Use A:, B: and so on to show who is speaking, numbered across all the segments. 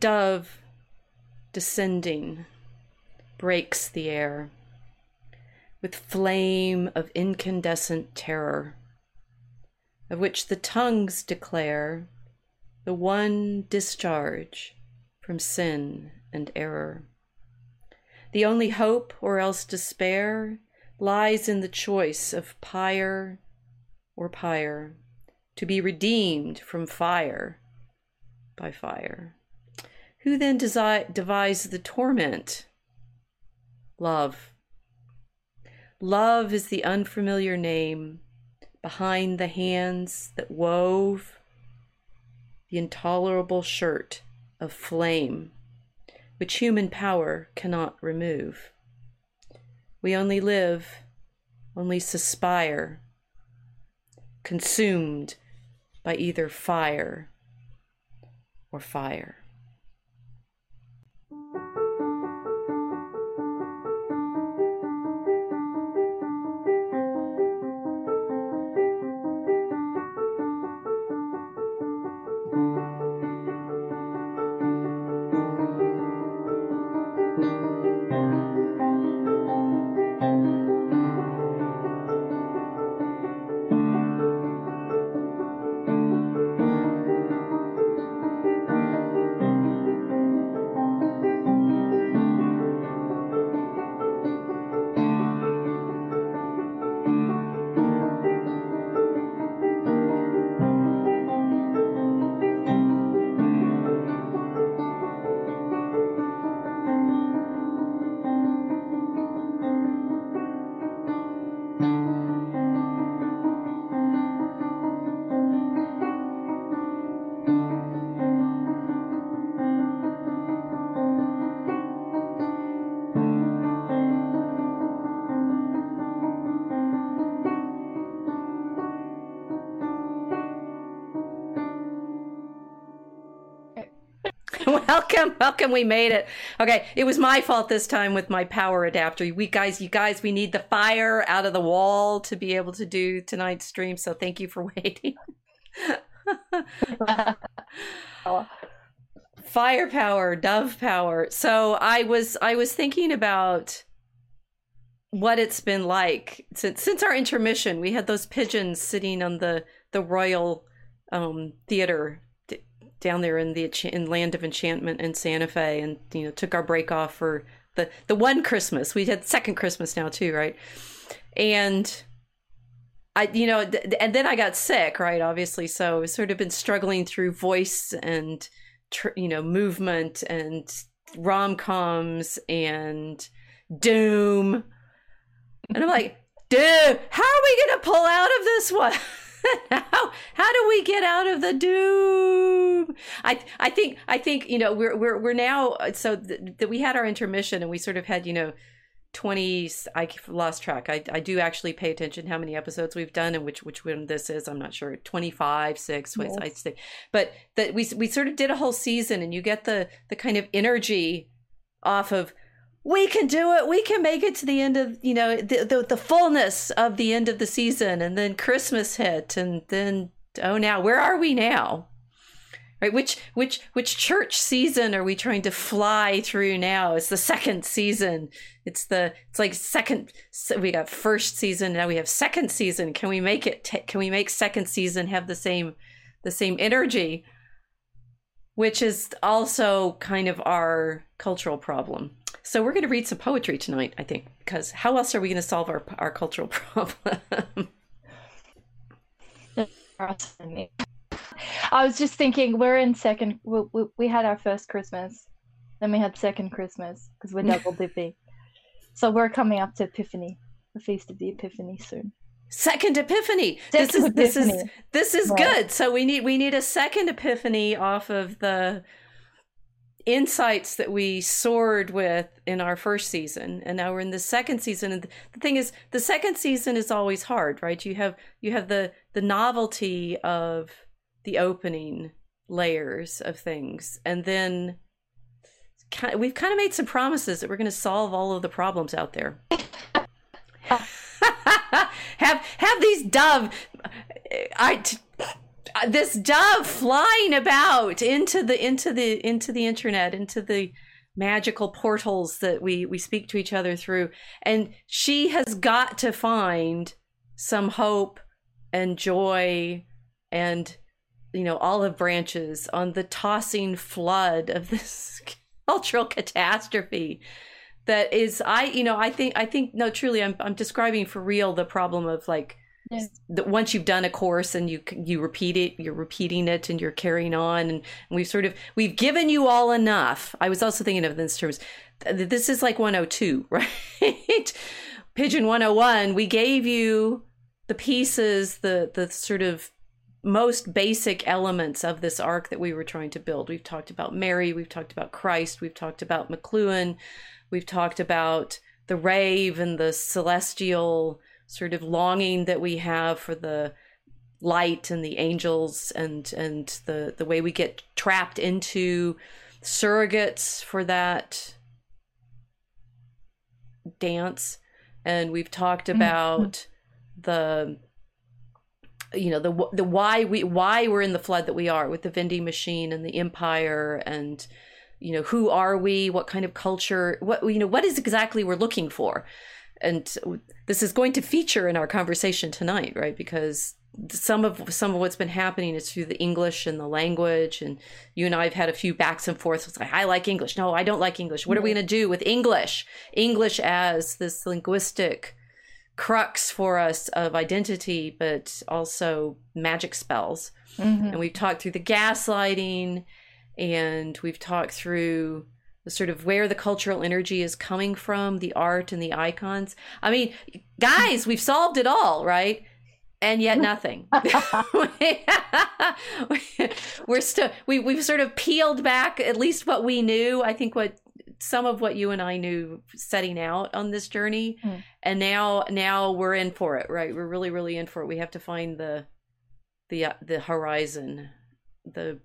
A: dove descending breaks the air with flame of incandescent terror, of which the tongues declare the one discharge from sin and error. The only hope or else despair lies in the choice of pyre or pyre, to be redeemed from fire by fire. Who then desi- devised the torment? Love. Love is the unfamiliar name behind the hands that wove the intolerable shirt of flame, which human power cannot remove. We only live, only suspire, consumed by either fire or fire. Welcome. We made it. Okay, it was my fault this time with my power adapter. We guys, you guys, we need the fire out of the wall to be able to do tonight's stream. So thank you for waiting. Firepower, dove power. So I was I was thinking about what it's been like since since our intermission. We had those pigeons sitting on the the Royal um, Theater down there in the in Land of Enchantment in Santa Fe, and you know took our break off for the the one Christmas. We had second Christmas now too, right? And I, you know, th- and then I got sick, right? Obviously, so I've sort of been struggling through voice and tr- you know movement and rom coms and doom, and I'm like, dude, how are we gonna pull out of this one? how how do we get out of the doom? I I think I think you know we're we're we're now so that th- we had our intermission and we sort of had you know 20 I lost track. I I do actually pay attention how many episodes we've done and which which one this is. I'm not sure. 25, 6, yes. I say. But that we we sort of did a whole season and you get the the kind of energy off of we can do it. We can make it to the end of you know the, the, the fullness of the end of the season, and then Christmas hit, and then oh now where are we now? Right, which which which church season are we trying to fly through now? It's the second season. It's the it's like second. We got first season now we have second season. Can we make it? Can we make second season have the same the same energy? Which is also kind of our cultural problem so we're going to read some poetry tonight, I think, because how else are we going to solve our our cultural problem?
B: I was just thinking, we're in second. We, we, we had our first Christmas, then we had second Christmas because we're double dipping. so we're coming up to Epiphany, the feast of the Epiphany soon.
A: Second Epiphany. Second this is epiphany. this is this is right. good. So we need we need a second Epiphany off of the insights that we soared with in our first season and now we're in the second season. And the thing is the second season is always hard right? You have you have the the novelty of the opening layers of things and then we've kind of made some promises that we're going to solve all of the problems out there. Have have these dove i uh, this dove flying about into the into the into the internet into the magical portals that we we speak to each other through. And she has got to find some hope and joy and you know olive branches on the tossing flood of this cultural catastrophe that is i you know i think i think no truly i'm, I'm describing for real the problem of like the, once you've done a course and you you repeat it you're repeating it and you're carrying on and, and we've sort of we've given you all enough. I was also thinking of this terms this is like 102 right? Pigeon 101 we gave you the pieces the the sort of most basic elements of this arc that we were trying to build. We've talked about Mary, we've talked about Christ, we've talked about McLuhan, we've talked about the rave and the celestial sort of longing that we have for the light and the angels and and the the way we get trapped into surrogates for that dance and we've talked mm-hmm. about mm-hmm. the you know the the why we why we're in the flood that we are with the vending machine and the empire and you know who are we what kind of culture what you know what is exactly we're looking for and this is going to feature in our conversation tonight right? Because some of some of what's been happening is through the english and the language and you and i've had a few backs and forths. It's like i like english. No i don't like english. What are we going to do with english? English as this linguistic crux for us of identity, but also magic spells. Mm-hmm. And we've talked through the gaslighting and we've talked through sort of where the cultural energy is coming from, the art and the icons. I mean, guys, we've solved it all, right? And yet nothing. We're still we we've sort of peeled back at least what we knew. I think what some of what you and I knew setting out on this journey, mm. and now now we're in for it. Right, we're really really in for it. We have to find the the uh, the horizon, the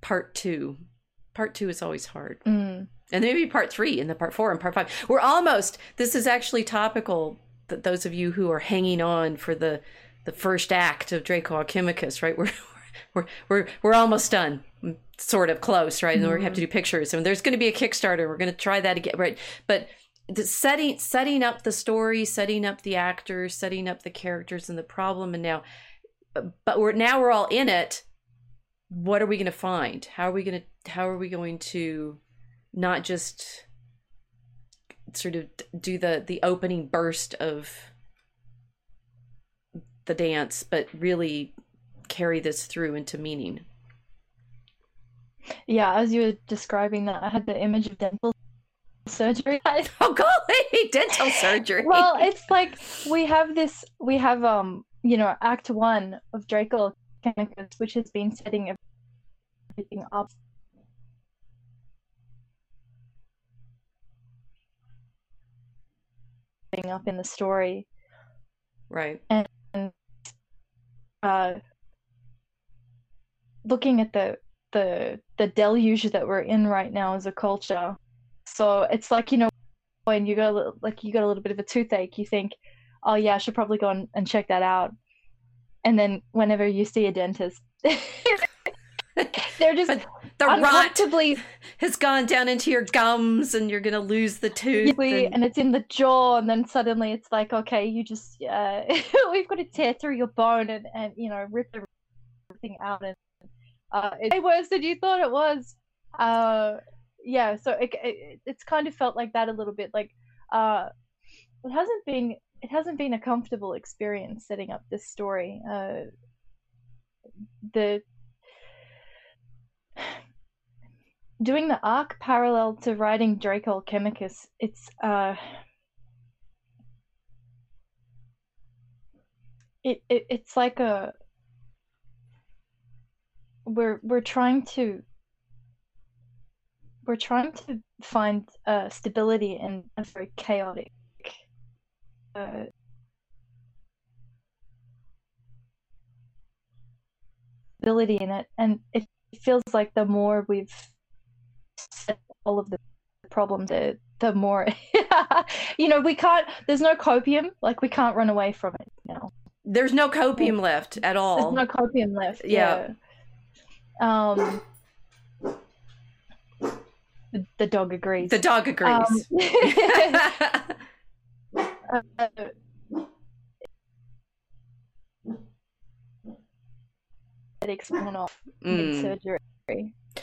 A: part two. Part two is always hard. Mm. And maybe part three and the part four and part five. We're almost. This is actually topical. That those of you who are hanging on for the the first act of Draco Alchemicus, right? We're we're we're we're almost done sort of close, right? And mm-hmm. we have to do pictures. And there's going to be a Kickstarter. We're going to try that again, right? But the setting setting up the story, setting up the actors, setting up the characters and the problem, and now, but we're now we're all in it. What are we going to find? How are we going to how are we going to not just sort of do the the opening burst of the dance, but really carry this through into meaning?
B: Yeah, as you were describing that, I had the image of dental surgery.
A: oh golly, dental surgery.
B: well, it's like we have this, we have um, you know, Act One of Draco Alchemicus, which has been setting everything up. Up in the story,
A: right?
B: And uh, looking at the the the deluge that we're in right now as a culture. So it's like you know when you got a little, like you got a little bit of a toothache, you think, oh yeah, I should probably go and, and check that out. And then whenever you see a dentist, they're just
A: the rot has gone down into your gums, and you're gonna lose the tooth.
B: And... and it's in the jaw, and then suddenly it's like, okay, you just uh, we've got to tear through your bone and and you know rip everything out and uh, it's worse than you thought it was. Uh, yeah, so it, it, it's kind of felt like that a little bit. Like uh, it hasn't been it hasn't been a comfortable experience setting up this story. Uh, the doing the arc parallel to writing Draco Alchemicus, it's uh, it, it it's like a we're we're trying to we're trying to find uh, stability in a very chaotic uh, stability in it. And it feels like the more we've all of the problems the, the more you know we can't there's no copium like we can't run away from it now
A: there's no copium left at all.
B: There's no copium left.
A: Yeah.
B: yeah. Um. The, the dog agrees.
A: the dog agrees.
B: Um, uh, went off
A: Mm.
B: surgery.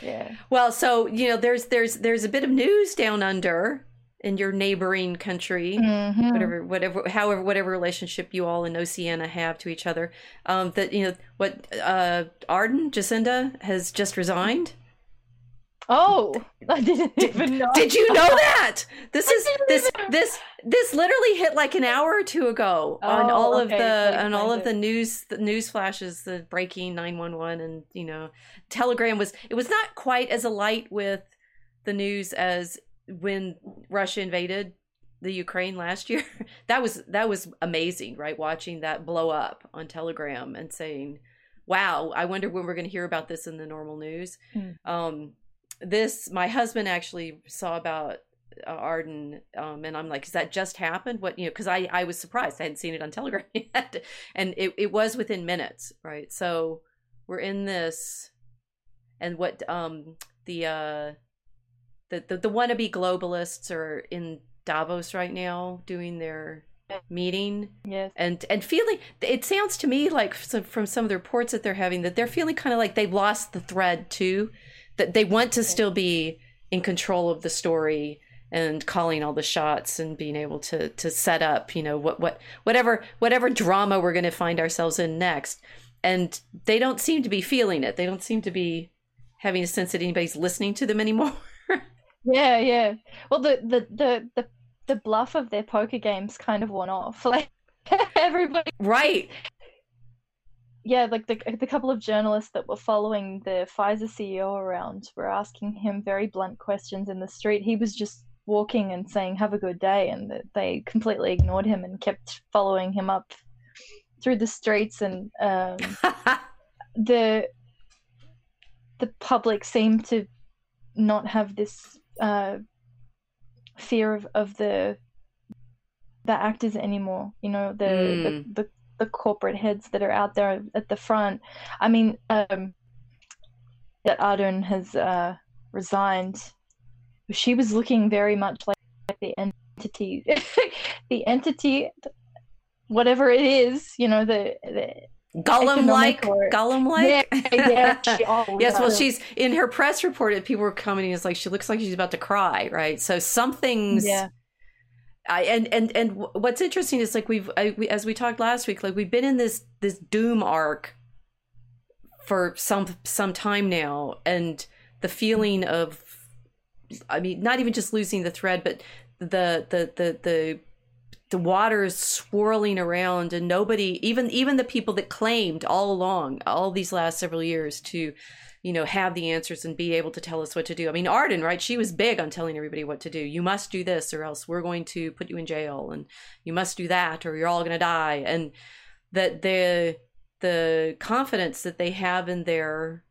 B: Yeah.
A: Well, so you know, there's there's there's a bit of news down under in your neighboring country.
B: Mhm.
A: whatever whatever however whatever relationship you all in Oceania have to each other um that you know what uh Ardern Jacinda has just resigned
B: Oh, I didn't even know.
A: did you know that this is this
B: even-
A: this this literally hit like an hour or two ago on
B: Oh,
A: all of the
B: so
A: on all of the news the news flashes the breaking 911 and you know telegram was it was not quite as alight with the news as when Russia invaded the Ukraine last year. that was that was amazing, right? Watching that blow up on Telegram and saying, "Wow, I wonder when we're going to hear about this in the normal news."
B: Mm.
A: Um, this my husband actually saw about uh, Ardern, um, and I'm like, "Is that just happened?" What you know? Because I I was surprised I hadn't seen it on Telegram yet, and it it was within minutes, right? So we're in this, and what um the uh the, the the wannabe globalists are in Davos right now doing their meeting
B: Yes.
A: and and feeling it sounds to me like some, from some of the reports that they're having that they're feeling kind of like they've lost the thread too that they want to still be in control of the story and calling all the shots and being able to to set up you know what what whatever whatever drama we're going to find ourselves in next. And they don't seem to be feeling it. They don't seem to be having a sense that anybody's listening to them anymore.
B: Yeah, yeah. Well, the the the the, the bluff of their poker games kind of went off. Like everybody,
A: right
B: yeah, like the the couple of journalists that were following the Pfizer CEO around were asking him very blunt questions in the street. He was just walking and saying "Have a good day," and they completely ignored him and kept following him up through the streets. And um, the the public seemed to not have this uh, fear of, of the the actors anymore. You know, the,
A: Mm.
B: the the the corporate heads that are out there at the front. I mean, um, that Ardern has uh, resigned. She was looking very much like, the entity, the entity, whatever it is. You know, the, the
A: Gollum like Gollum like
B: yeah, yeah. She, oh,
A: yes, well, she's in her press report. It people were commenting, it's like she looks like she's about to cry, right? So something's.
B: Yeah.
A: I and and and what's interesting is like we've I, we, as we talked last week, like we've been in this this doom arc for some some time now, and the feeling of, I mean, not even just losing the thread, but the the the the the waters swirling around and nobody even even the people that claimed all along all these last several years to you know have the answers and be able to tell us what to do. I mean Ardern right she was big on telling everybody what to do. You must do this or else we're going to put you in jail and you must do that or you're all going to die. And that the the confidence that they have in their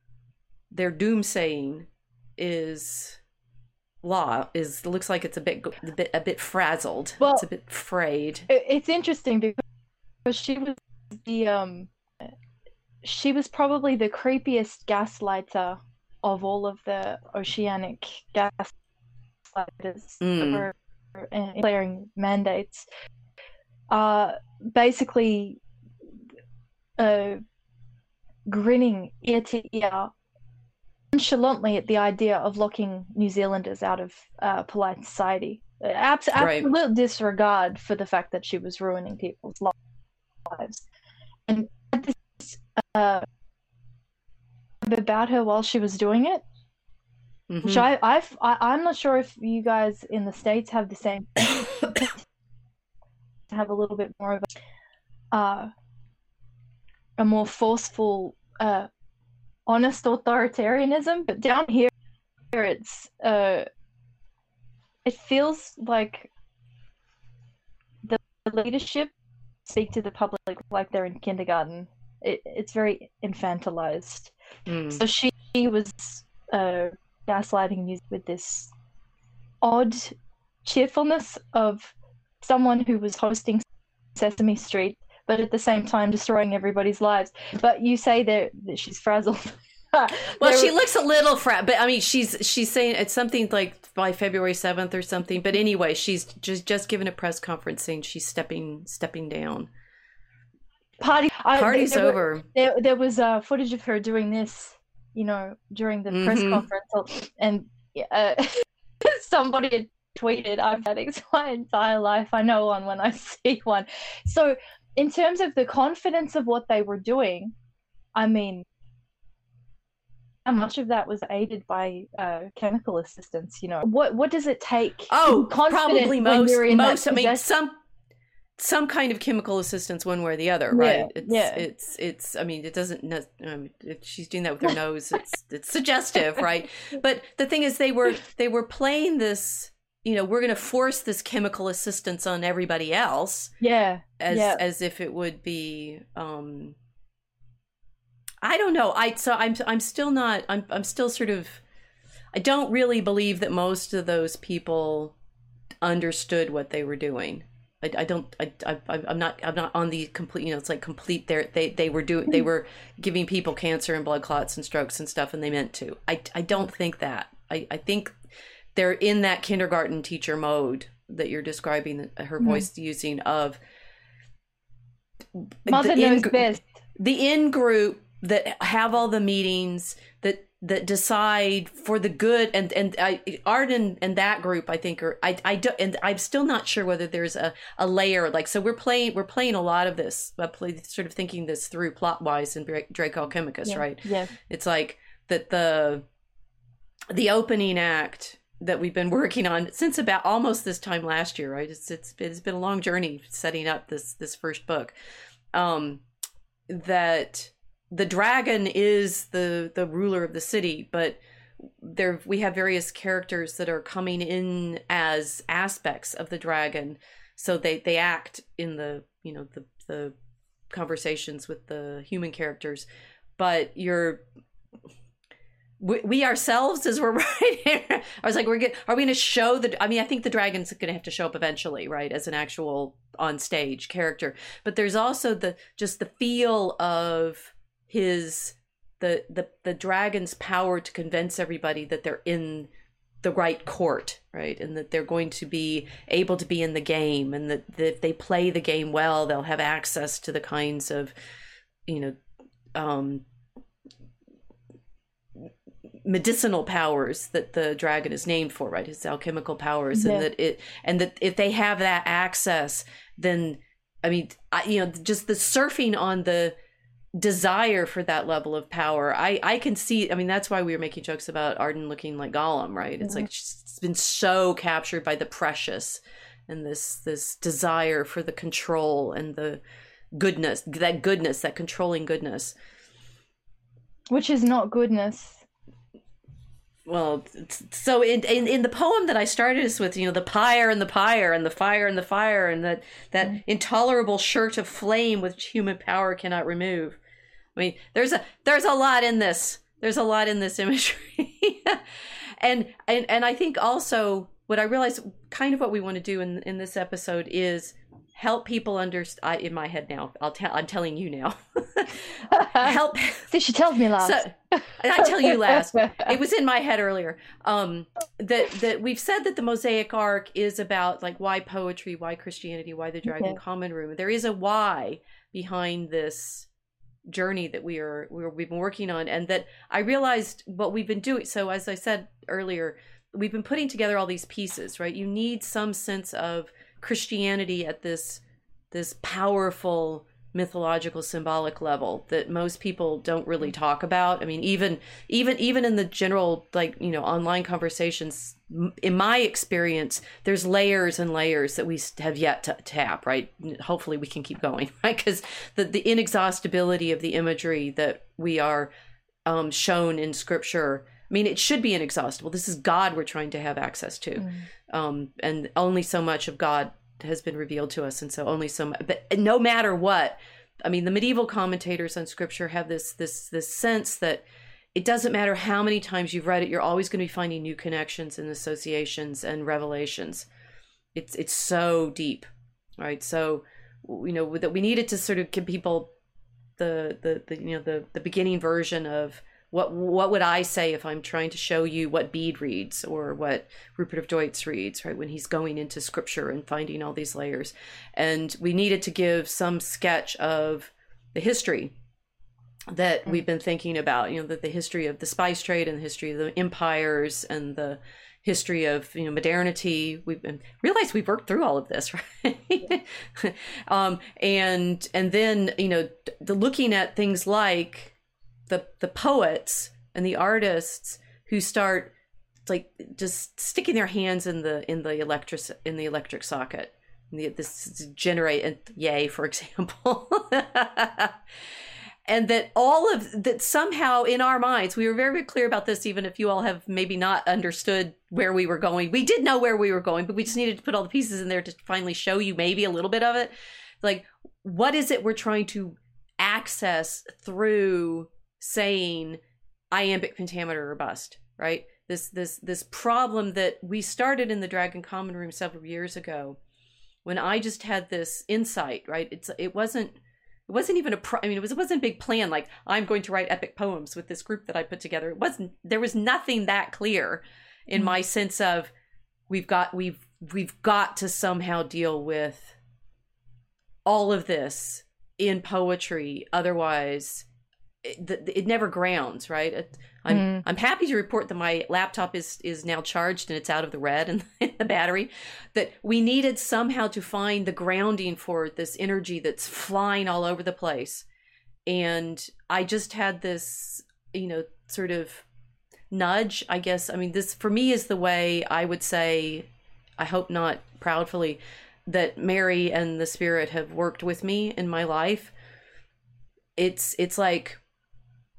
A: their doomsaying is law is looks like it's a bit a bit a bit frazzled.
B: Well-
A: it's a bit frayed.
B: It's interesting because she was the um she was probably the creepiest gaslighter of all of the oceanic gaslighters that
A: Mm.
B: were declaring mandates. Uh, basically, uh, grinning ear to ear nonchalantly at the idea of locking New Zealanders out of uh, polite society. Abs-
A: Right.
B: absolute disregard for the fact that she was ruining people's lives. And this uh, about her while she was doing it, which
A: Mhm.
B: I, I've, I, I'm not sure if you guys in the States have the same, have a little bit more of a, uh, a more forceful, uh, honest authoritarianism, but down here, it's, uh, it feels like the leadership speak to the public like they're in kindergarten. It, it's very infantilized.
A: Mm.
B: So she she was uh, gaslighting you with this odd cheerfulness of someone who was hosting Sesame Street but at the same time destroying everybody's lives. But you say that, that she's frazzled.
A: well,
B: There-
A: she looks a little frat, but I mean, she's she's saying it's something like by February seventh or something. But anyway, she's just just given a press conference saying she's stepping stepping down.
B: Party. I,
A: Party's
B: there were-
A: over.
B: there, there was uh, footage of her doing this, you know, during the press
A: Mhm.
B: conference, and uh, somebody had tweeted, "I've had it my entire life. I know one when I see one." So, in terms of the confidence of what they were doing, I mean, how much of that was aided by uh, chemical assistance? You know, what what does it take?
A: Oh, probably most
B: you're in that
A: most. I mean, some some kind of chemical assistance, one way or the other,
B: Yeah,
A: right? It's
B: yeah.
A: it's it's. I mean, it doesn't. Um, if she's doing that with her nose. It's it's suggestive, right? But the thing is, they were they were playing this. You know, we're going to force this chemical assistance on everybody else.
B: yeah,
A: as
B: Yeah.
A: as if it would be um I don't know. I so I'm I'm still not I'm I'm still sort of I don't really believe that most of those people understood what they were doing. I, I don't I, I I'm not I'm not on the complete you know it's like complete there they they were doing they were giving people cancer and blood clots and strokes and stuff and they meant to. I I don't think that. I I think they're in that kindergarten teacher mode that you're describing her
B: Mhm.
A: voice using of
B: mother
A: the in-
B: best.
A: the in group that have all the meetings that that decide for the good and and I Ardern and that group I think are I I don't and I'm still not sure whether there's a a layer like so we're playing we're playing a lot of this I play sort of thinking this through plot wise in Dra- Draco Alchemicus
B: Yeah,
A: right
B: Yeah.
A: it's like that the the opening act that we've been working on since about almost this time last year, right? It's it's it's been a long journey setting up this this first book. Um that the dragon is the the ruler of the city, but there we have various characters that are coming in as aspects of the dragon. So they they act in the, you know, the the conversations with the human characters, but you're we, ourselves as we're right here i was like we're get, are we going to show the i mean i think the dragon's going to have to show up eventually right as an actual on stage character but there's also the just the feel of his the the the dragon's power to convince everybody that they're in the right court right and that they're going to be able to be in the game and that, that if they play the game well they'll have access to the kinds of you know um medicinal powers that the dragon is named for right his alchemical powers
B: Yeah.
A: and that it and that if they have that access then i mean I, you know just the surfing on the desire for that level of power i i can see i mean that's why we were making jokes about Ardern looking like gollum right it's
B: Yeah.
A: like she's been so captured by the precious and this this desire for the control and the goodness that goodness that controlling goodness
B: Which is not goodness.
A: well so in, in in the poem that i started us with you know the pyre and the pyre and the fire and the fire and that that
B: Mhm.
A: intolerable shirt of flame which human power cannot remove i mean there's a there's a lot in this there's a lot in this imagery and and and i think also what i realize kind of what we want to do in in this episode is help people understand in my head now i'll tell i'm telling you now help
B: she tells me last.
A: so, I tell you last. It was in my head earlier. Um, that that we've said that the Mosaic Arc is about like why poetry, why Christianity, why the Dragon
B: Okay.
A: Common Room. There is a why behind this journey that we are we've been working on, and that I realized what we've been doing. So as I said earlier, we've been putting together all these pieces. Right, you need some sense of Christianity at this this powerful mythological symbolic level that most people don't really talk about. I mean even even even in the general like you know online conversations in my experience there's layers and layers that we have yet to tap right? Hopefully we can keep going right? Because the, the inexhaustibility of the imagery that we are um, shown in scripture i mean it should be inexhaustible. This is god we're trying to have access to.
B: Mm.
A: um, and only so much of God has been revealed to us, and so only so much. But no matter what, I mean, the medieval commentators on Scripture have this this this sense that it doesn't matter how many times you've read it, you're always going to be finding new connections and associations and revelations. It's it's so deep, right? So you know that we needed to sort of give people the the, the you know the the beginning version of what what would I say if I'm trying to show you what Bede reads or what Rupert of Deutz reads, right? When he's going into scripture and finding all these layers. And we needed to give some sketch of the history that mm. we've been thinking about, you know, that the history of the spice trade and the history of the empires and the history of you know modernity we've been realized we've worked through all of this right um, and and then you know the looking at things like the the poets and the artists who start like just sticking their hands in the in the electric in the electric socket. The, this generate yay for example. And that all of that somehow in our minds we were very, very clear about this even if you all have maybe not understood where we were going. We did know where we were going but we just needed to put all the pieces in there to finally show you maybe a little bit of it. Like what is it we're trying to access through saying iambic pentameter or bust right this this this problem that we started in the dragon common room several years ago when i just had this insight right it's it wasn't it wasn't even a pro- I mean it was it wasn't a big plan like I'm going to write epic poems with this group that I put together. It wasn't there was nothing that clear in mm-hmm. my sense of we've got we've we've got to somehow deal with all of this in poetry otherwise it, it never grounds right I'm mm. I'm happy to report that my laptop is is now charged and it's out of the red and the battery. That we needed somehow to find the grounding for this energy that's flying all over the place, and I just had this you know sort of nudge. I guess I mean this for me is the way I would say. I hope not proudly that Mary and the Spirit have worked with me in my life. It's it's like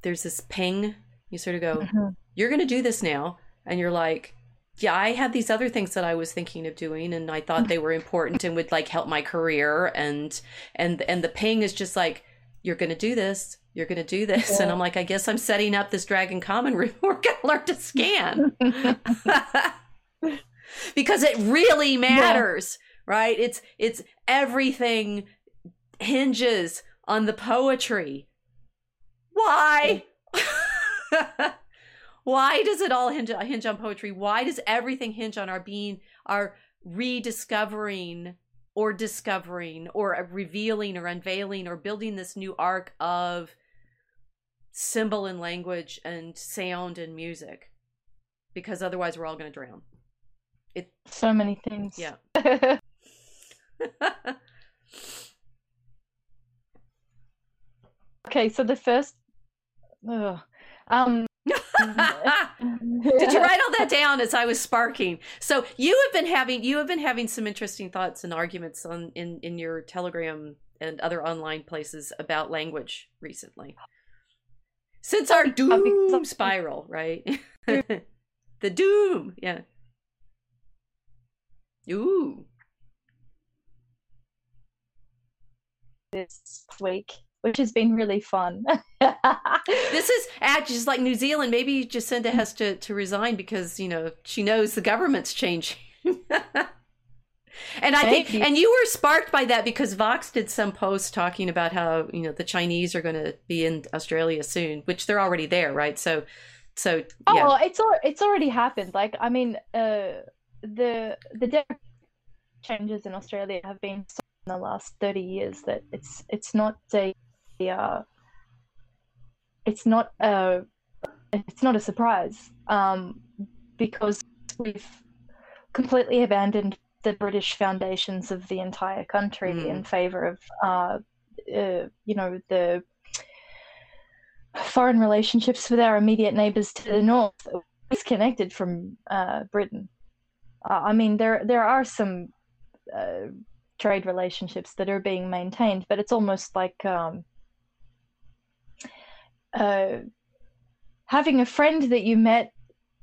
A: there's this ping you sort of go, mm-hmm. you're going to do this now. And you're like, yeah, I had these other things that I was thinking of doing and I thought they were important and would like help my career. And, and, and the ping is just like, you're going to do this. You're going to do this. Yeah. And I'm like, I guess I'm setting up this Dragon Common room. We're going to learn to scan because it really matters, yeah. right? It's, it's everything hinges on the poetry. Why? Why does it all hinge, hinge on poetry? Why does everything hinge on our being, our rediscovering or discovering or revealing or unveiling or building this new arc of symbol and language and sound and music? Because otherwise, we're all going to drown.
B: It so many things.
A: Yeah.
B: okay, so the first. Ugh. Um, Did
A: you write all that down as I was sparking? So you have been having you have been having some interesting thoughts and arguments on in in your Telegram and other online places about language recently. Since our doom spiral, right? the doom, yeah. Ooh.
B: This week which has been really fun.
A: this is just like New Zealand. Maybe Jacinda has to, to resign because, you know, she knows the government's changing. and I think, and you were sparked by that because Vox did some posts talking about how, you know, the Chinese are going to be in Australia soon, which they're already there, right? So, so,
B: yeah. Oh, it's, it's already happened. Like, I mean, uh, the, the changes in Australia have been in the last 30 years that it's, it's not a, uh, it's not a it's not a surprise um, because we've completely abandoned the British foundations of the entire country mm. in favor of uh, uh, you know the foreign relationships with our immediate neighbors to the north disconnected from uh, Britain. Uh, I mean, there there are some uh, trade relationships that are being maintained, but it's almost like um, uh, having a friend that you met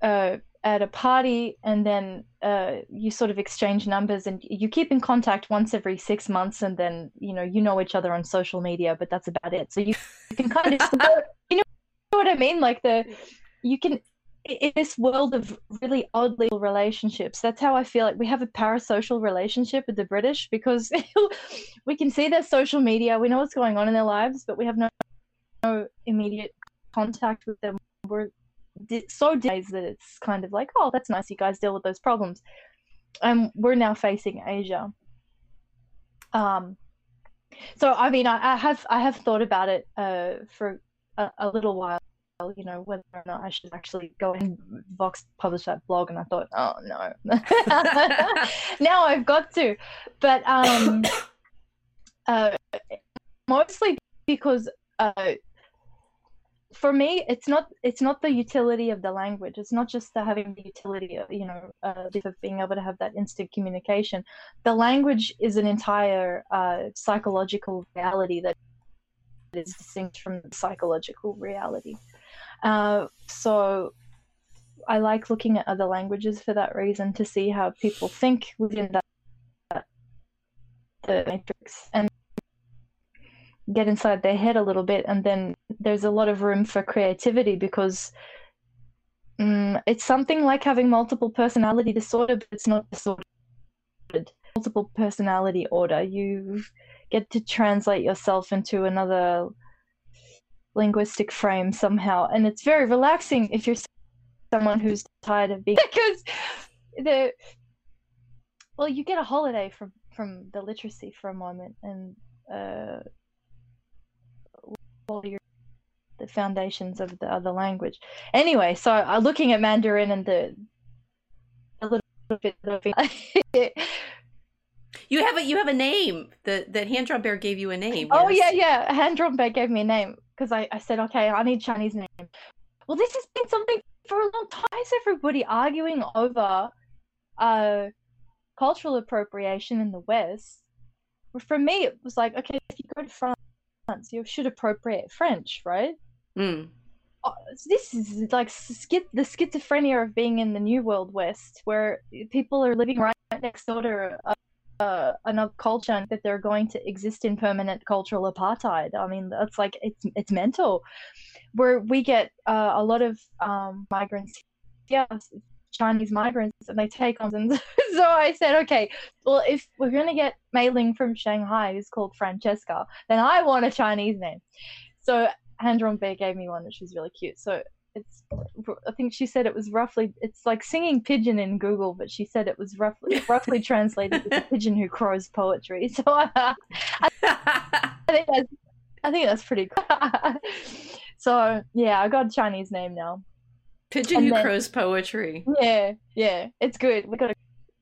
B: uh, at a party and then uh, you sort of exchange numbers and you keep in contact once every six months and then you know you know each other on social media but that's about it. So you, you can kind of you know what i mean? Like the you can in this world of really odd legal relationships, that's how I feel like we have a parasocial relationship with the British because we can see their social media, we know what's going on in their lives, but we have no, no immediate contact with them. We're so days that it's kind of like, oh, that's nice, you guys deal with those problems. And we're now facing Asia. Um, so I mean, I, I have I have thought about it uh, for a, a little while you know, whether or not I should actually go and Vox publish that blog. And I thought, oh no, now I've got to. But um, uh, mostly because uh, for me, it's not it's not the utility of the language. It's not just the having the utility of you know uh, of being able to have that instant communication. The language is an entire uh, psychological reality that is distinct from the psychological reality. Uh, so I like looking at other languages for that reason to see how people think within that, that the matrix and get inside their head a little bit and then there's a lot of room for creativity because um, it's something like having multiple personality disorder but it's not disordered. Multiple personality order. You get to translate yourself into another linguistic frame somehow and it's very relaxing if you're someone who's tired of being because the well you get a holiday from from the literacy for a moment and uh well you're the foundations of the other language anyway so uh, looking at mandarin and the a little bit
A: you have a you have a name that that hand drum bear gave you a name
B: oh yes. yeah yeah hand drum bear gave me a name because I, I said, okay, I need Chinese name. Well, this has been something for a long time. Is everybody arguing over uh, cultural appropriation in the West? For me, it was like, okay, if you go to France, you should appropriate French, right?
A: Mm.
B: Oh, this is like the schizophrenia of being in the New World West, where people are living right next door to a, uh, another culture and that they're going to exist in permanent cultural apartheid. I mean, that's like it's it's mental. Where we get uh, a lot of um, migrants, yeah, Chinese migrants, and they take on. So I said, okay, well, if we're gonna get Mei Ling from Shanghai, who's called Francesca, then I want a Chinese name. So Han Bear gave me one, which was really cute. So it's I think she said it was roughly it's like singing pigeon in Google, but she said it was roughly roughly translated as a pigeon who crows poetry. So I, I, think that's I think that's pretty cool. so yeah, I got a Chinese name now.
A: Pigeon and who then, crows poetry.
B: Yeah, yeah, it's good. We got a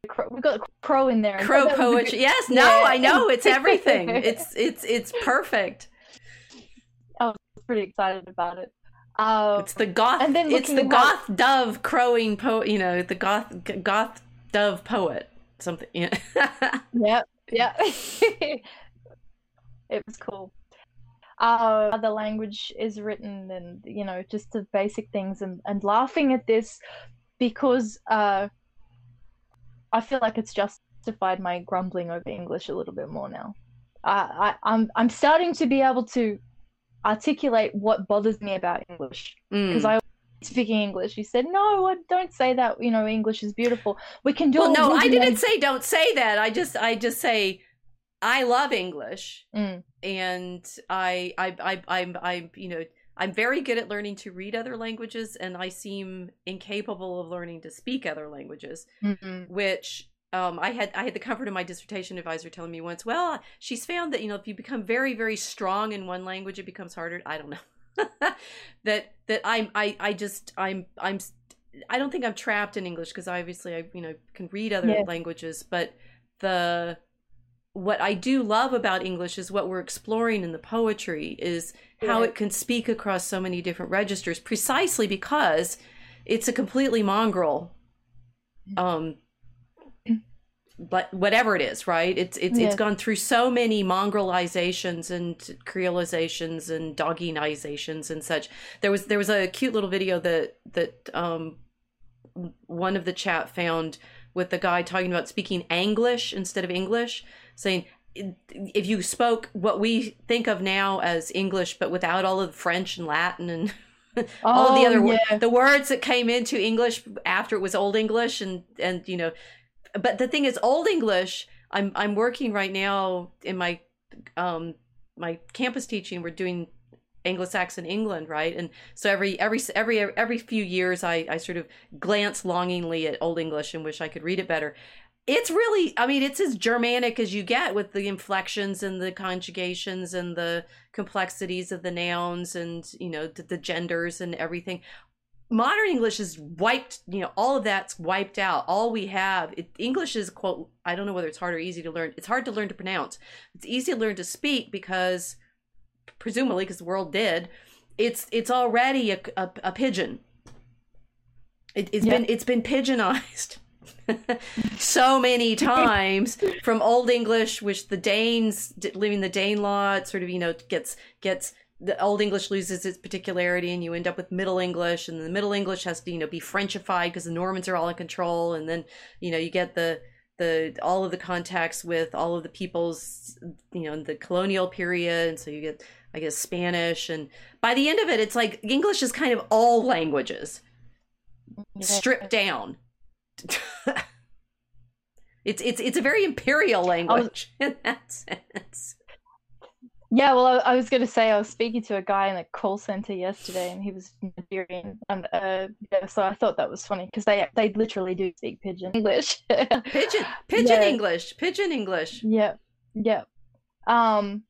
B: crow, we got a crow in there.
A: Crow poetry. Yes, no, yeah. I know it's everything. it's it's it's perfect.
B: I was pretty excited about it. Uh,
A: it's the goth. And then it's the goth dove crowing poet. You know, the goth goth dove poet. Something. Yeah.
B: yep. Yeah. it was cool. Uh, the language is written, and you know, just the basic things, and and laughing at this because uh, I feel like it's justified my grumbling over English a little bit more now. I, I I'm I'm starting to be able to articulate what bothers me about English because mm. I speaking English. You said no, don't say that. You know, English is beautiful. We can do.
A: Well, no, I didn't say don't say that. I just I just say I love English,
B: mm.
A: and I I I I'm I you know. I'm very good at learning to read other languages, and I seem incapable of learning to speak other languages,
B: mm-hmm.
A: which um, I had I had the comfort of my dissertation advisor telling me once, well, she's found that you know if you become very very strong in one language, it becomes harder. I don't know that that I'm I I just I'm I'm I don't think I'm trapped in English because obviously I you know can read other yeah. languages, but the what I do love about English is what we're exploring in the poetry is how it can speak across so many different registers precisely because it's a completely mongrel mm. um but whatever it is, right? It's it's yeah. it's gone through so many mongrelizations and creolizations and dogginizations and such. There was there was a cute little video that that um one of the chat found with the guy talking about speaking English instead of English, saying if you spoke what we think of now as English, but without all of the French and Latin and all the
B: Oh,
A: other wo-
B: yeah.
A: the words that came into English after it was Old English and and you know but the thing is Old English I'm I'm working right now in my um my campus teaching we're doing Anglo-Saxon England right and so every every every every few years I I sort of glance longingly at Old English and wish I could read it better it's really i mean it's as germanic as you get with the inflections and the conjugations and the complexities of the nouns and you know the, the genders and everything. Modern english is wiped you know all of that's wiped out. All we have it, english is quote i don't know whether it's hard or easy to learn. It's hard to learn to pronounce. It's easy to learn to speak because presumably because the world did it's it's already a, a, a pigeon. It, it's
B: Yeah.
A: been it's been pigeonized so many times from Old English, which the Danes, leaving the Danelaw, it sort of you know gets gets the Old English loses its particularity, and you end up with Middle English, and the Middle English has to you know be Frenchified because the Normans are all in control, and then you know you get the the all of the contacts with all of the peoples, you know, in the colonial period, and so you get I guess Spanish, and by the end of it, it's like English is kind of all languages
B: mm-hmm.
A: stripped down. It's it's it's a very imperial language in that sense.
B: Yeah, well, I, I was going to say I was speaking to a guy in a call center yesterday, and he was Nigerian, and uh, yeah, so I thought that was funny because they they literally do speak pidgin English.
A: Pigeon pigeon
B: Yeah.
A: English, pigeon English.
B: yeah, yeah. Um,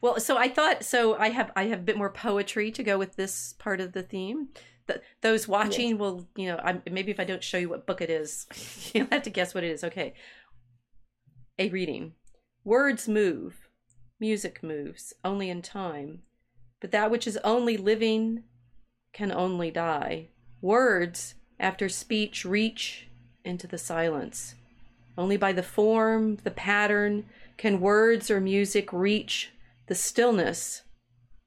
A: Well, so I thought so. I have I have a bit more poetry to go with this part of the theme. Th those watching will, you know, I, maybe if I don't show you what book it is, you'll have to guess what it is. Okay, a reading. Words move, music moves, only in time. But that which is only living can only die. Words, after speech, reach into the silence. Only by the form, the pattern, can words or music reach the stillness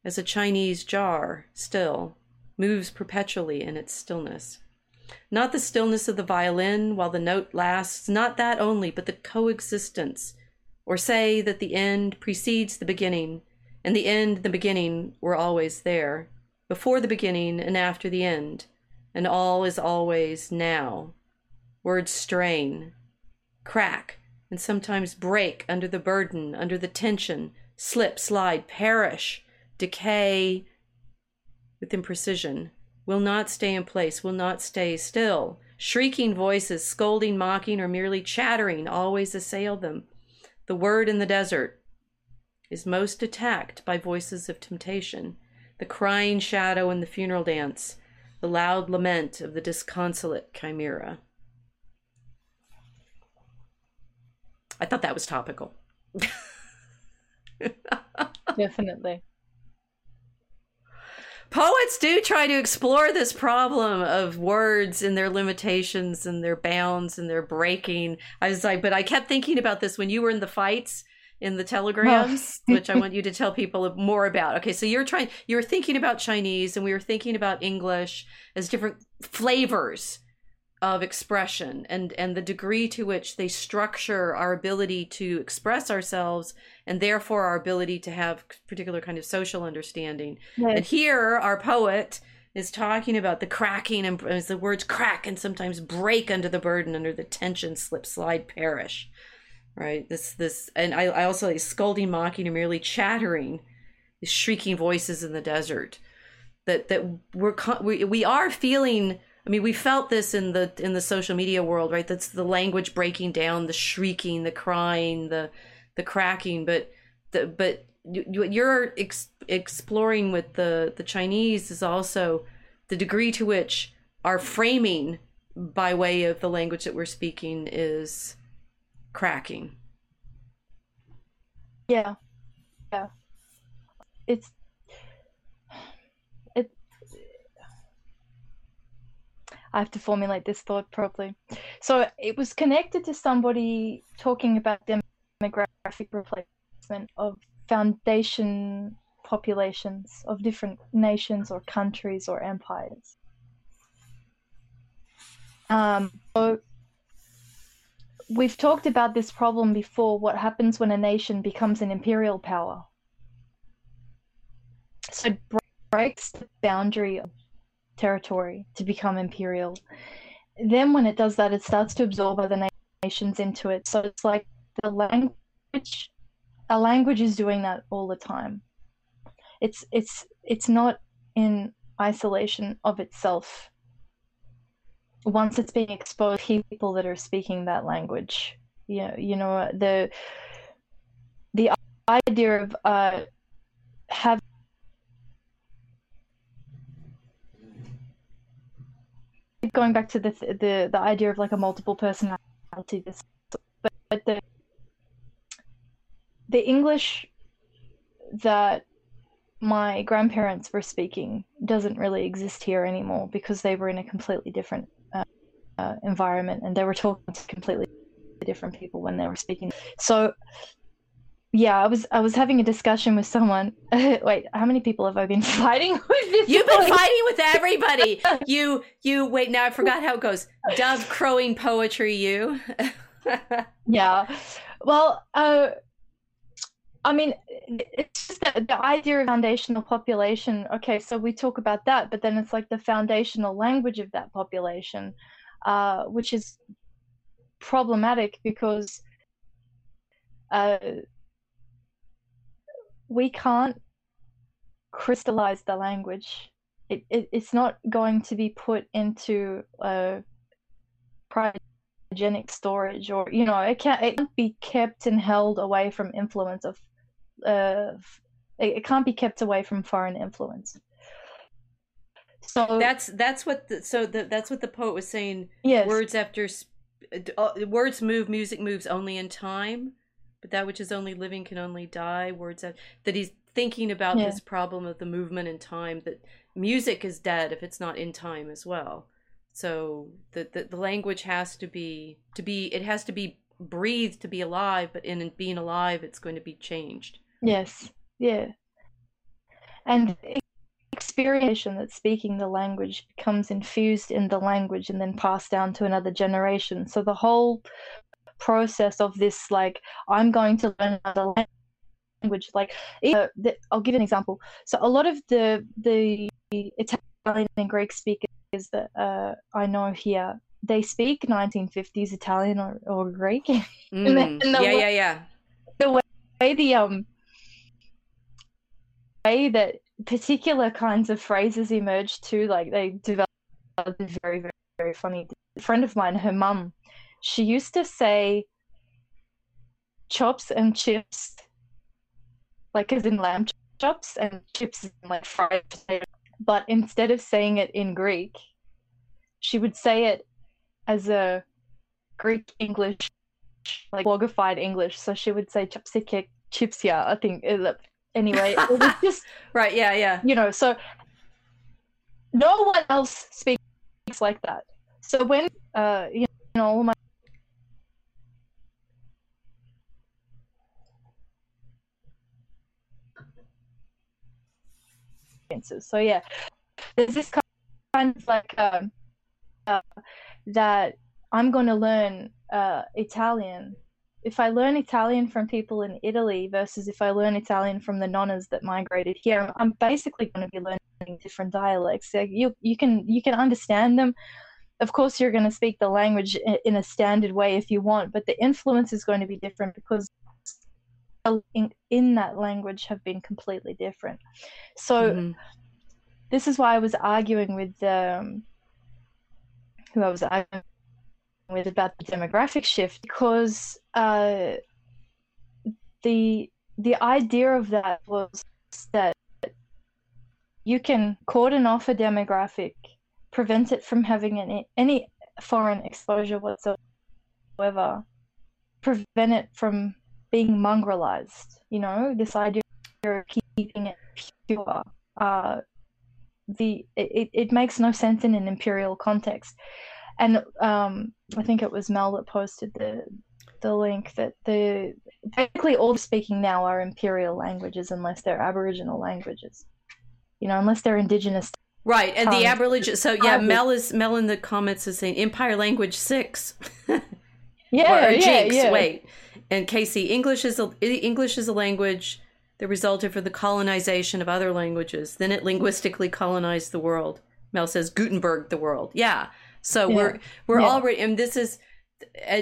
A: as a Chinese jar still moves perpetually in its stillness. Not the stillness of the violin while the note lasts, not that only, but the coexistence, or say that the end precedes the beginning, and the end and the beginning were always there, before the beginning and after the end, and all is always now. Words strain, crack, and sometimes break under the burden, under the tension, slip, slide, perish, decay with imprecision, will not stay in place, will not stay still. Shrieking voices, scolding, mocking, or merely chattering always assail them. The word in the desert is most attacked by voices of temptation, the crying shadow in the funeral dance, the loud lament of the disconsolate chimera. I thought that was topical.
B: definitely.
A: Poets do try to explore this problem of words and their limitations and their bounds and their breaking. I was like, but I kept thinking about this when you were in the fights in the telegrams, which I want you to tell people more about. Okay, so you're trying, you were thinking about Chinese and we were thinking about English as different flavors of expression and and the degree to which they structure our ability to express ourselves and therefore our ability to have particular kind of social understanding
B: Yeah.
A: and here, our poet is talking about the cracking and as the words crack and sometimes break under the burden, under the tension, slip, slide, perish. Right. This, this, and I, I also like scolding, mocking, or merely chattering, these shrieking voices in the desert. That that we're con- we we are feeling. I mean, we felt this in the in the social media world, right? That's the language breaking down, the shrieking, the crying, the the cracking. But the but you- you're ex- exploring with the the Chinese is also the degree to which our framing by way of the language that we're speaking is cracking.
B: Yeah, yeah. It's I have to formulate this thought properly. So it was connected to somebody talking about demographic replacement of foundation populations of different nations or countries or empires. Um, so we've talked about this problem before what happens when a nation becomes an imperial power so breaks the boundary of territory to become imperial. Then, when it does that, it starts to absorb other nations into it. So it's like the language, a language is doing that all the time. It's it's it's not in isolation of itself. Once it's being exposed, people that are speaking that language, you know, you know the the idea of uh, have going back to the the the idea of like a multiple personality this but, but the the english that my grandparents were speaking doesn't really exist here anymore because they were in a completely different uh, uh, environment and they were talking to completely different people when they were speaking. So yeah, I was I was having a discussion with someone. wait, how many people have I been fighting with?
A: You've been fighting with everybody. you you wait now. I forgot how it goes. Dove crowing poetry. You.
B: yeah, well, uh, I mean, it's just the, the idea of foundational population. Okay, so we talk about that, but then it's like the foundational language of that population, uh, which is problematic because. Uh, we can't crystallize the language. It, it it's not going to be put into a cryogenic storage or you know it can't it can't be kept and held away from influence of uh it, it can't be kept away from foreign influence.
A: So that's that's what the, so the, that's what the poet was saying
B: yes.
A: words after uh, words move music moves only in time but that which is only living can only die words that, that he's thinking about yeah. this problem of the movement in time that music is dead if it's not in time as well. So the, the, the language has to be to be it has to be breathed to be alive but in being alive it's going to be changed.
B: Yes. Yeah. And experience that speaking the language becomes infused in the language and then passed down to another generation. So the whole process of this like i'm going to learn another language like uh, the, i'll give an example. So a lot of the the italian and greek speakers that uh, i know here they speak 1950s italian or, or greek. Mm.
A: and and the yeah way, yeah yeah.
B: the way the um way that particular kinds of phrases emerge too like they develop very very very funny. A friend of mine her mum she used to say chops and chips, like as in lamb chops and chips in like fried potato. But instead of saying it in Greek, she would say it as a Greek English, like blogified English. So she would say chips yeah, I think. Anyway, it was just
A: right. Yeah, yeah.
B: You know, so no one else speaks like that. So when uh, you know, all my experiences. So yeah, there's this kind of like um, uh, that I'm going to learn uh, Italian. If I learn Italian from people in Italy versus if I learn Italian from the nonnas that migrated here, I'm basically going to be learning different dialects. You you can you can understand them. Of course, you're going to speak the language in a standard way if you want, but the influence is going to be different because in, in that language have been completely different. So mm-hmm. this is why I was arguing with um, who I was arguing with about the demographic shift because uh, the the idea of that was that you can cordon off a demographic, prevent it from having any any foreign exposure whatsoever, prevent it from being mongrelized. You know, this idea of keeping it pure. Uh, the it, it makes no sense in an imperial context. And um, I think it was Mel that posted the the link that the basically all speaking now are imperial languages unless they're Aboriginal languages. You know, unless they're indigenous.
A: Right, and the Aboriginal. So yeah, Mel is Mel in the comments is saying Empire Language Six.
B: yeah,
A: or, or
B: yeah,
A: Jinx.
B: yeah.
A: Wait, and Casey, English is a English is a language that resulted from the colonization of other languages. Then it linguistically colonized the world. Mel says Gutenberg the world. Yeah. So yeah. we're we're yeah. already and this is uh,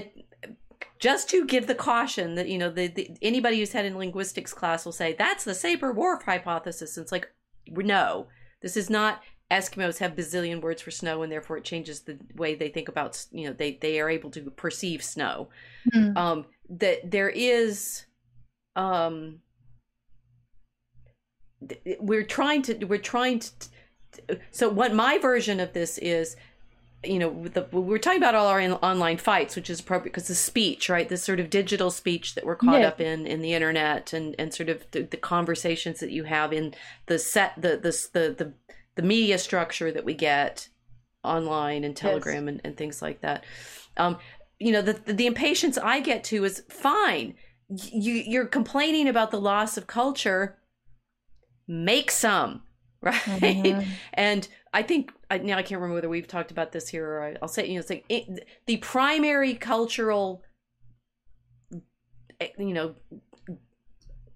A: just to give the caution that you know the, the, anybody who's had in linguistics class will say that's the Sapir-Whorf hypothesis. And it's like no, this is not Eskimos have bazillion words for snow, and therefore it changes the way they think about. You know, they they are able to perceive snow. Mm. Um, that there is, um, we're trying to we're trying to. So what my version of this is, you know, the, we're talking about all our in, online fights, which is appropriate because the speech, right? This sort of digital speech that we're caught yeah. up in in the internet, and and sort of the, the conversations that you have in the set, the the the, the the media structure that we get online and telegram yes. and, and things like that um, you know the, the, impatience i get to is fine you you're complaining about the loss of culture make some right mm-hmm. and i think I, now i can't remember whether we've talked about this here or I, will say you know it's like it, the primary cultural eh, you know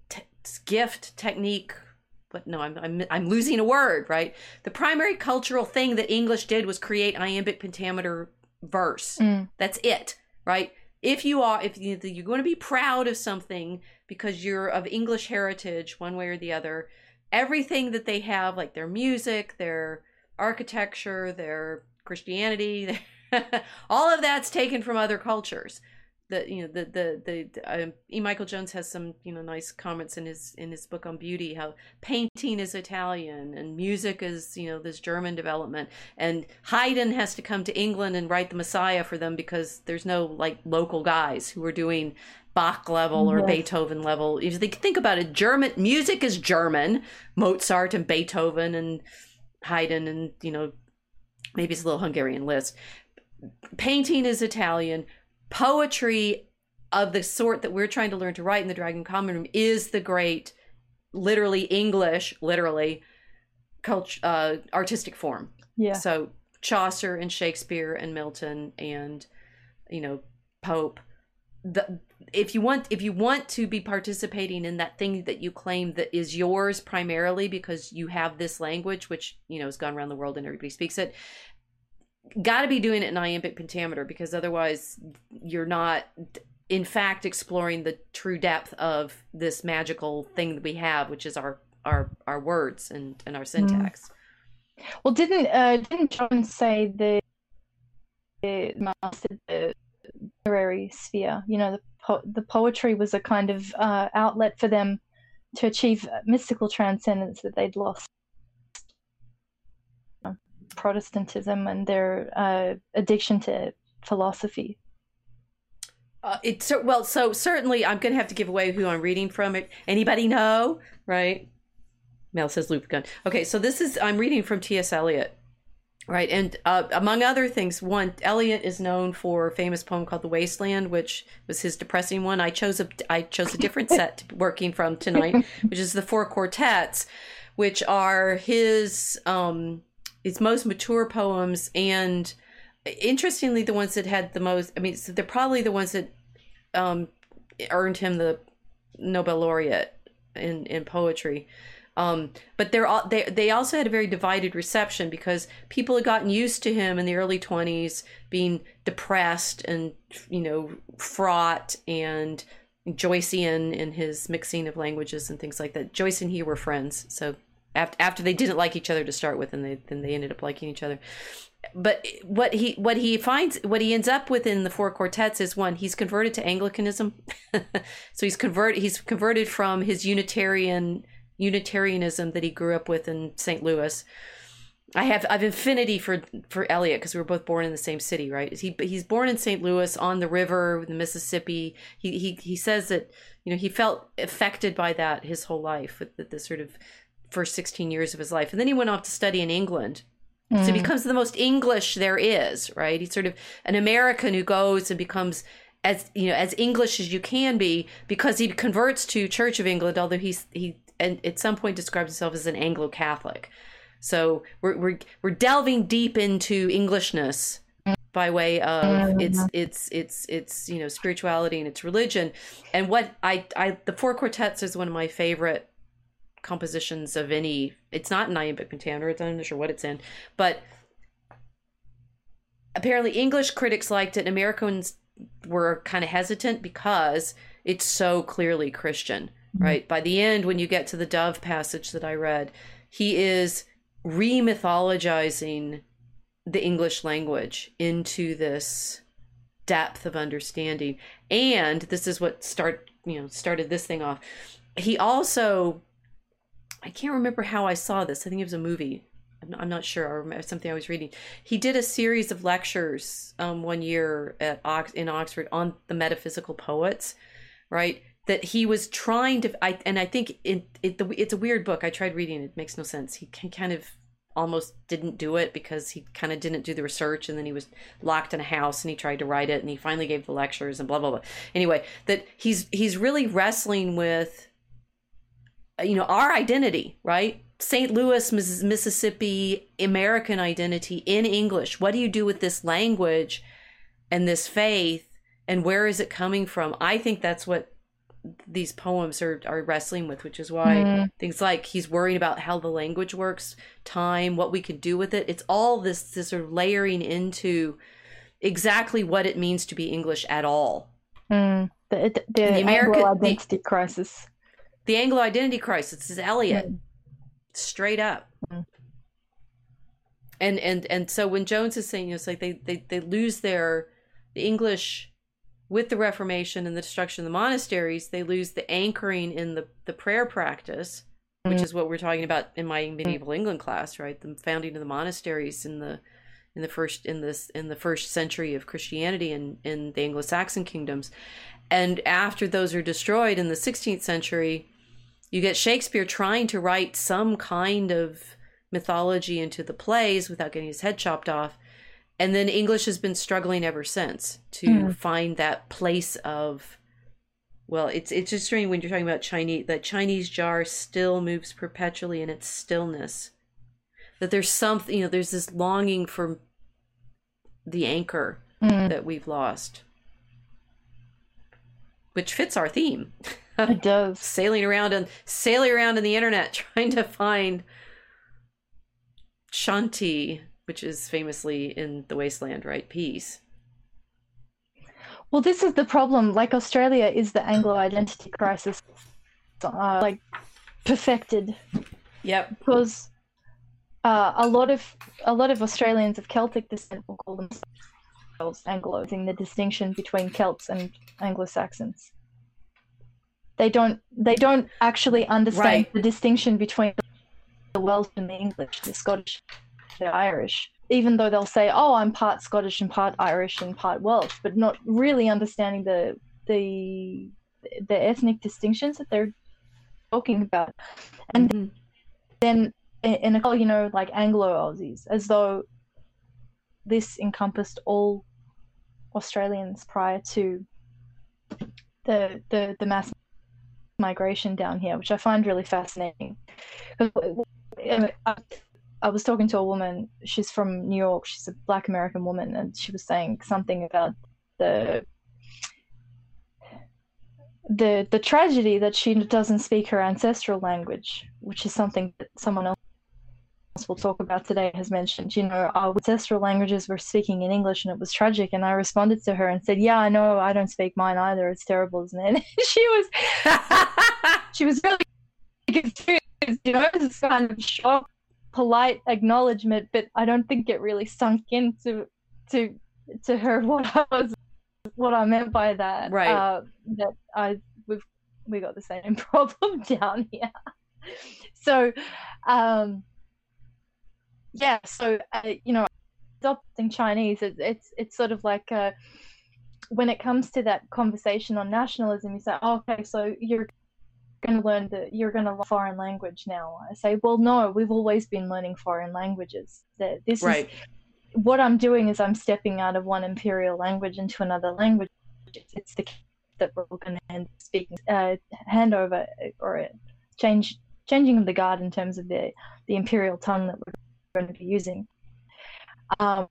A: t- gift technique but no, I'm, I'm, I'm losing a word, right? The primary cultural thing that English did was create iambic pentameter verse. Mm. That's it, right? If you are, if you, you're going to be proud of something because you're of English heritage, one way or the other, everything that they have, like their music, their architecture, their Christianity, all of that's taken from other cultures the you know the the the um, E. Michael Jones has some you know nice comments in his in his book on beauty how painting is Italian and music is you know this German development and Haydn has to come to England and write the Messiah for them because there's no like local guys who are doing Bach level or yes. Beethoven level. If they think about it, German music is German, Mozart and Beethoven and Haydn and you know maybe it's a little Hungarian Liszt. Painting is Italian poetry of the sort that we're trying to learn to write in the Dragon Common Room is the great, literally English, literally, culture, uh, artistic form.
B: Yeah.
A: So Chaucer and Shakespeare and Milton and, you know, Pope. The, if you want if you want to be participating in that thing that you claim that is yours primarily because you have this language which you know has gone around the world and everybody speaks it got to be doing it in iambic pentameter because otherwise you're not in fact exploring the true depth of this magical thing that we have which is our our our words and and our syntax.
B: Mm. well didn't uh didn't john say the mastered the literary sphere? You know the po- the poetry was a kind of uh, outlet for them to achieve mystical transcendence that they'd lost Protestantism and their uh, addiction to philosophy?
A: Uh, it's well, so certainly I'm going to have to give away who I'm reading from. It anybody know, right? Mel says loop gun. Okay, so this is I'm reading from T.S. Eliot, right? And uh, among other things, one Eliot is known for a famous poem called "The Wasteland," which was his depressing one. I chose a I chose a different set working from tonight, which is the four quartets, which are his um his most mature poems and interestingly the ones that had the most i mean so they're probably the ones that um, earned him the nobel laureate in in poetry um, but they're all they they also had a very divided reception because people had gotten used to him in the early 20s being depressed and you know fraught and Joycean in his mixing of languages and things like that. Joyce and he were friends, so after after they didn't like each other to start with and they then they ended up liking each other. But what he what he finds what he ends up with in the four quartets is one he's converted to anglicanism. So he's converted he's converted from his unitarian unitarianism that he grew up with in st louis. I have i've infinity for for eliot because we were both born in the same city right? He he's born in st louis on the river the mississippi. He he, he says that you know he felt affected by that his whole life with the, the sort of first 16 years of his life. And then he went off to study in England. Mm. So he mm. becomes the most English there is, right? He's sort of an American who goes and becomes as you know as English as you can be because he converts to Church of England, although he's he and at some point describes himself as an Anglo Catholic. So we're we're we're delving deep into Englishness by way of mm-hmm. its its its its you know spirituality and its religion and what i i the four quartets is one of my favorite compositions of any. It's not in iambic pentameter. It's, I'm not sure what it's in, but apparently English critics liked it. and Americans were kind of hesitant because it's so clearly Christian, mm-hmm. right? By the end, when you get to the dove passage that I read, he is re mythologizing the English language into this depth of understanding. And this is what start you know started this thing off. He also I can't remember how I saw this. I think it was a movie. I'm not, sure, or something I was reading. He did a series of lectures um, one year at Ox- in Oxford on the metaphysical poets, right? That he was trying to, I and I think it, it it's a weird book. I tried reading it; it makes no sense. He can kind of almost didn't do it because he kind of didn't do the research and then he was locked in a house and he tried to write it and he finally gave the lectures and blah blah blah anyway that he's he's really wrestling with you know our identity right st louis mississippi american identity in english what do you do with this language and this faith and where is it coming from i think that's what these poems are, are wrestling with, which is why mm. things like he's worried about how the language works, time, what we can do with it. It's all this this sort of layering into exactly what it means to be English at all.
B: Mm. The, the, the, American identity the, crisis.
A: The Anglo identity crisis is Eliot, mm. straight up. Mm. And and and so when Jones is saying, you know, it's like they they they lose their the English with the Reformation and the destruction of the monasteries, they lose the anchoring in the, the prayer practice, which mm-hmm. is what we're talking about in my medieval England class, right? The founding of the monasteries in the in the first in this in the first century of Christianity in, in the Anglo-Saxon kingdoms. And after those are destroyed in the 16th century, you get Shakespeare trying to write some kind of mythology into the plays without getting his head chopped off and then English has been struggling ever since to mm. find that place of well, it's it's just strange when you're talking about Chinese that Chinese jar still moves perpetually in its stillness. That there's something, you know, there's this longing for the anchor mm. that we've lost. Which fits our theme.
B: It does.
A: sailing around and sailing around in the internet trying to find Shanti which is famously in the wasteland, right? Peace.
B: Well, this is the problem. Like Australia is the Anglo identity crisis, uh, like perfected.
A: Yep.
B: Because uh, a lot of a lot of Australians of Celtic descent will call themselves Anglo, in the distinction between Celts and Anglo Saxons. They don't they don't actually understand right. the distinction between the Welsh and the English, the Scottish they're Irish, even though they'll say, "Oh, I'm part Scottish and part Irish and part Welsh," but not really understanding the the the ethnic distinctions that they're talking about. And mm-hmm. then in a call, you know, like Anglo Aussies, as though this encompassed all Australians prior to the the the mass migration down here, which I find really fascinating. I was talking to a woman. She's from New York. She's a Black American woman, and she was saying something about the the the tragedy that she doesn't speak her ancestral language, which is something that someone else will talk about today has mentioned. You know, our ancestral languages were speaking in English, and it was tragic. And I responded to her and said, "Yeah, I know. I don't speak mine either. It's terrible, isn't it?" And she was she was really confused. You know, this kind of shock polite acknowledgement, but I don't think it really sunk into to to her what I was what I meant by that.
A: Right. Uh,
B: that I we've we got the same problem down here. so, um, yeah. So uh, you know, adopting Chinese, it, it's it's sort of like uh, when it comes to that conversation on nationalism, you say, oh, okay, so you're going to learn that you're going to learn foreign language now. I say, well, no, we've always been learning foreign languages. That this right. is what I'm doing is I'm stepping out of one imperial language into another language. It's the that we're going to hand speaking uh, hand over or change changing of the guard in terms of the the imperial tongue that we're going to be using. Um,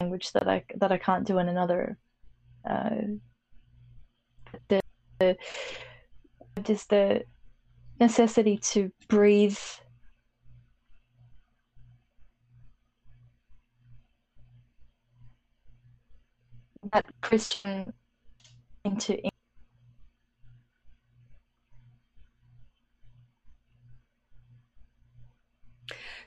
B: language that I that I can't do in another uh, the just the necessity to breathe that Christian into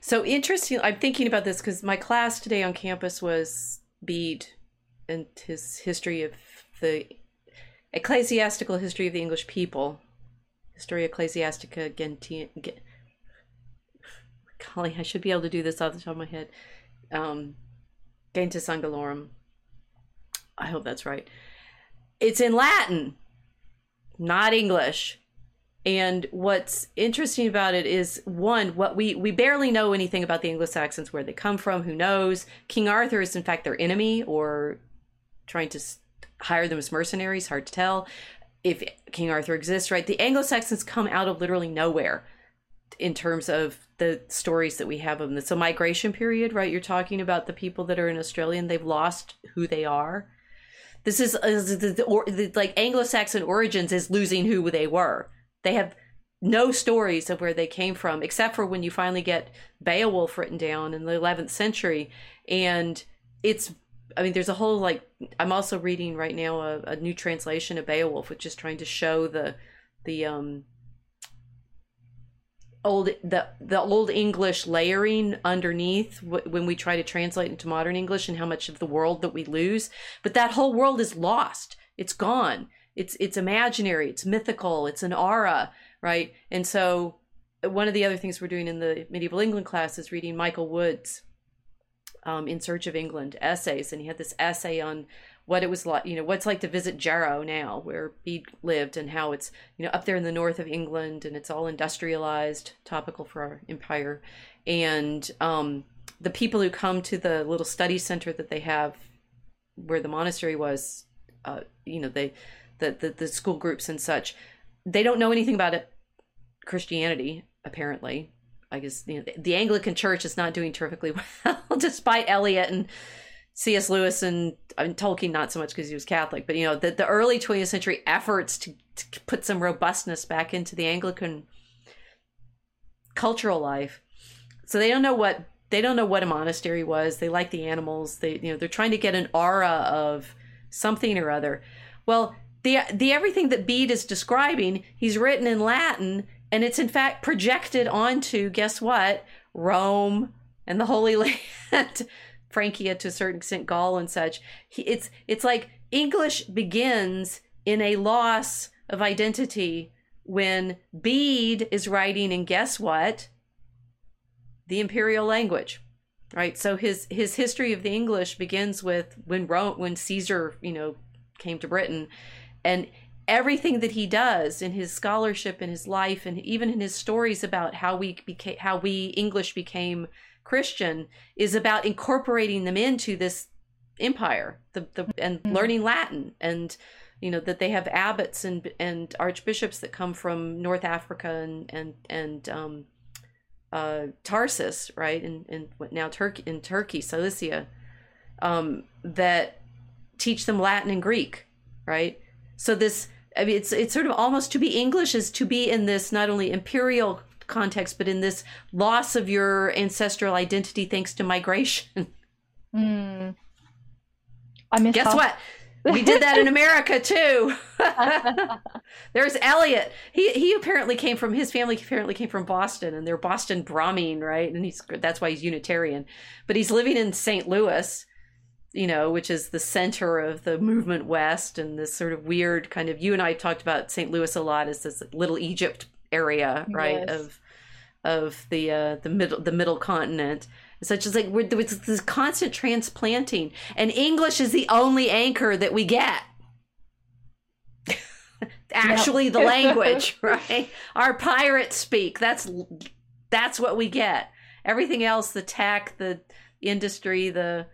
A: So interesting. I'm thinking about this because my class today on campus was Bede and his history of the ecclesiastical history of the English people, Historia Ecclesiastica Gentium. Golly, I should be able to do this off the top of my head. Um, Gentis Anglorum. I hope that's right. It's in Latin, not English. And what's interesting about it is one, what we we barely know anything about the Anglo-Saxons, where they come from, who knows. King Arthur is in fact their enemy or trying to hire them as mercenaries, hard to tell. If King Arthur exists, right? The Anglo-Saxons come out of literally nowhere in terms of the stories that we have of them. A migration period, right? You're talking about the people that are in Australia and they've lost who they are. This is, is the, the, the like Anglo-Saxon origins is losing who they were they have no stories of where they came from, except for when you finally get Beowulf written down in the 11th century. And it's, I mean, there's a whole like, I'm also reading right now a, a new translation of Beowulf, which is trying to show the, the, um, old the the old english layering underneath when we try to translate into modern english and how much of the world that we lose. But that whole world is lost. It's gone it's it's imaginary it's mythical it's an aura right? And so one of the other things we're doing in the medieval england class is reading michael wood's um, in search of england essays and he had this essay on what it was like you know what's like to visit jarrow now where bede lived and how it's you know up there in the north of england and it's all industrialized topical for our empire. And um, the people who come to the little study center that they have where the monastery was uh, you know they the, the, the school groups and such, they don't know anything about it, Christianity, apparently. I guess you know, the, Anglican Church is not doing terrifically well, despite Eliot and C.S. Lewis and I mean, Tolkien, not so much because he was Catholic, but you know, the, the early 20th century efforts to, to put some robustness back into the Anglican cultural life. So they don't know what they don't know what a monastery was. They like the animals. They you know they're trying to get an aura of something or other. Well, the the everything that Bede is describing, he's written in Latin, and it's in fact projected onto guess what? Rome and the Holy Land, Francia to a certain extent, Gaul and such. He, it's it's like English begins in a loss of identity when Bede is writing in guess what? The imperial language. Right? So his his history of the English begins with when Rome when Caesar, you know, came to Britain and everything that he does in his scholarship in his life and even in his stories about how we became how we english became christian is about incorporating them into this empire the, the and mm-hmm. learning latin and you know that they have abbots and and archbishops that come from north africa and and and um uh tarsus right and and now turkey in turkey cilicia um that teach them latin and greek right so this, I mean, it's it's sort of almost to be English is to be in this not only imperial context, but in this loss of your ancestral identity thanks to migration.
B: Mm. I miss
A: Guess what? We did that in America too. There's Eliot. He he apparently came from his family apparently came from Boston and they're Boston Brahmin, right? And he's that's why he's Unitarian. But he's living in St. Louis you know, which is the center of the movement west and this sort of weird kind of you and I talked about St. Louis a lot as this little Egypt area, right? Yes. Of of the uh, the middle the middle continent. Such as like we're, this constant transplanting, and English is the only anchor that we get. Actually, the language, right? Our pirates speak. That's that's what we get. Everything else, the tech, the industry, the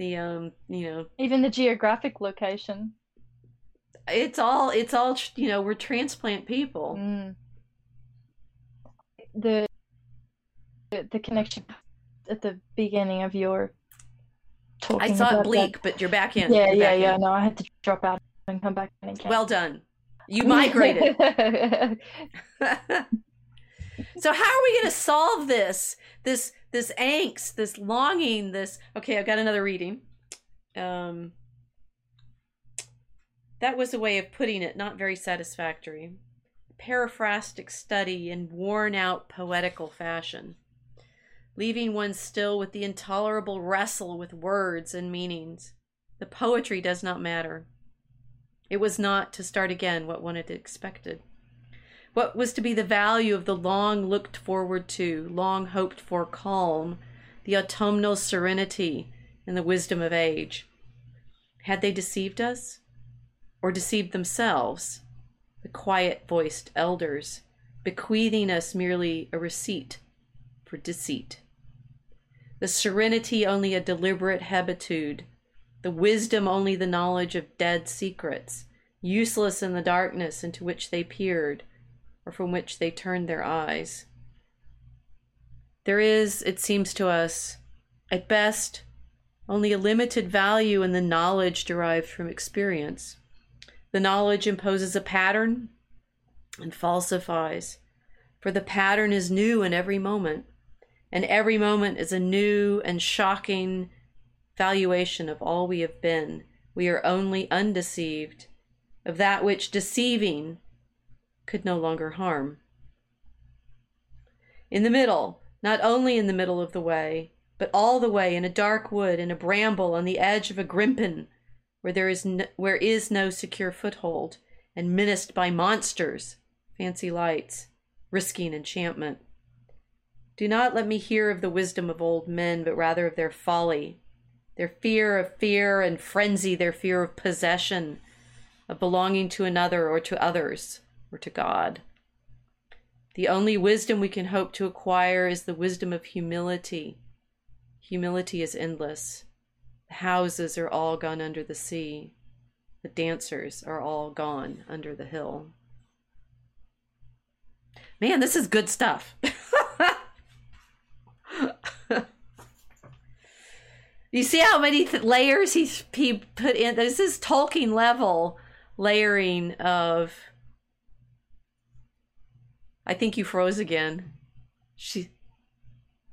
A: the um you know
B: even the geographic location
A: it's all it's all you know we're transplant people
B: mm. the the connection at the beginning of your
A: talking i saw it bleak
B: that.
A: but you're back in
B: yeah
A: you're
B: yeah yeah in. no i had to drop out and come back in again
A: well done You migrated. so how are we going to solve this? This this angst, this longing, this Okay, I've got another reading. Um that was a way of putting it, not very satisfactory. Paraphrastic study in worn out poetical fashion, leaving one still with the intolerable wrestle with words and meanings. The poetry does not matter. It was not, to start again, what one had expected. What was to be the value of the long looked forward to, long hoped for calm, the autumnal serenity, and the wisdom of age? Had they deceived us? Or deceived themselves, the quiet voiced elders, bequeathing us merely a receipt for deceit? The serenity only a deliberate habitude, the wisdom only the knowledge of dead secrets, useless in the darkness into which they peered, or from which they turned their eyes. There is, it seems to us, at best, only a limited value in the knowledge derived from experience. The knowledge imposes a pattern and falsifies, for the pattern is new in every moment, and every moment is a new and shocking valuation of all we have been. We are only undeceived of that which deceiving could no longer harm. In the middle, not only in the middle of the way, but all the way in a dark wood, in a bramble, on the edge of a grimpen, where there is no, where is no secure foothold, and menaced by monsters, fancy lights, risking enchantment. Do not let me hear of the wisdom of old men, but rather of their folly, their fear of fear and frenzy, their fear of possession, of belonging to another or to others or to God. The only wisdom we can hope to acquire is the wisdom of humility. Humility is endless. The houses are all gone under the sea. The dancers are all gone under the hill. Man, this is good stuff. you see how many th- layers he's he put in? This is Tolkien level layering of. I think you froze again. She.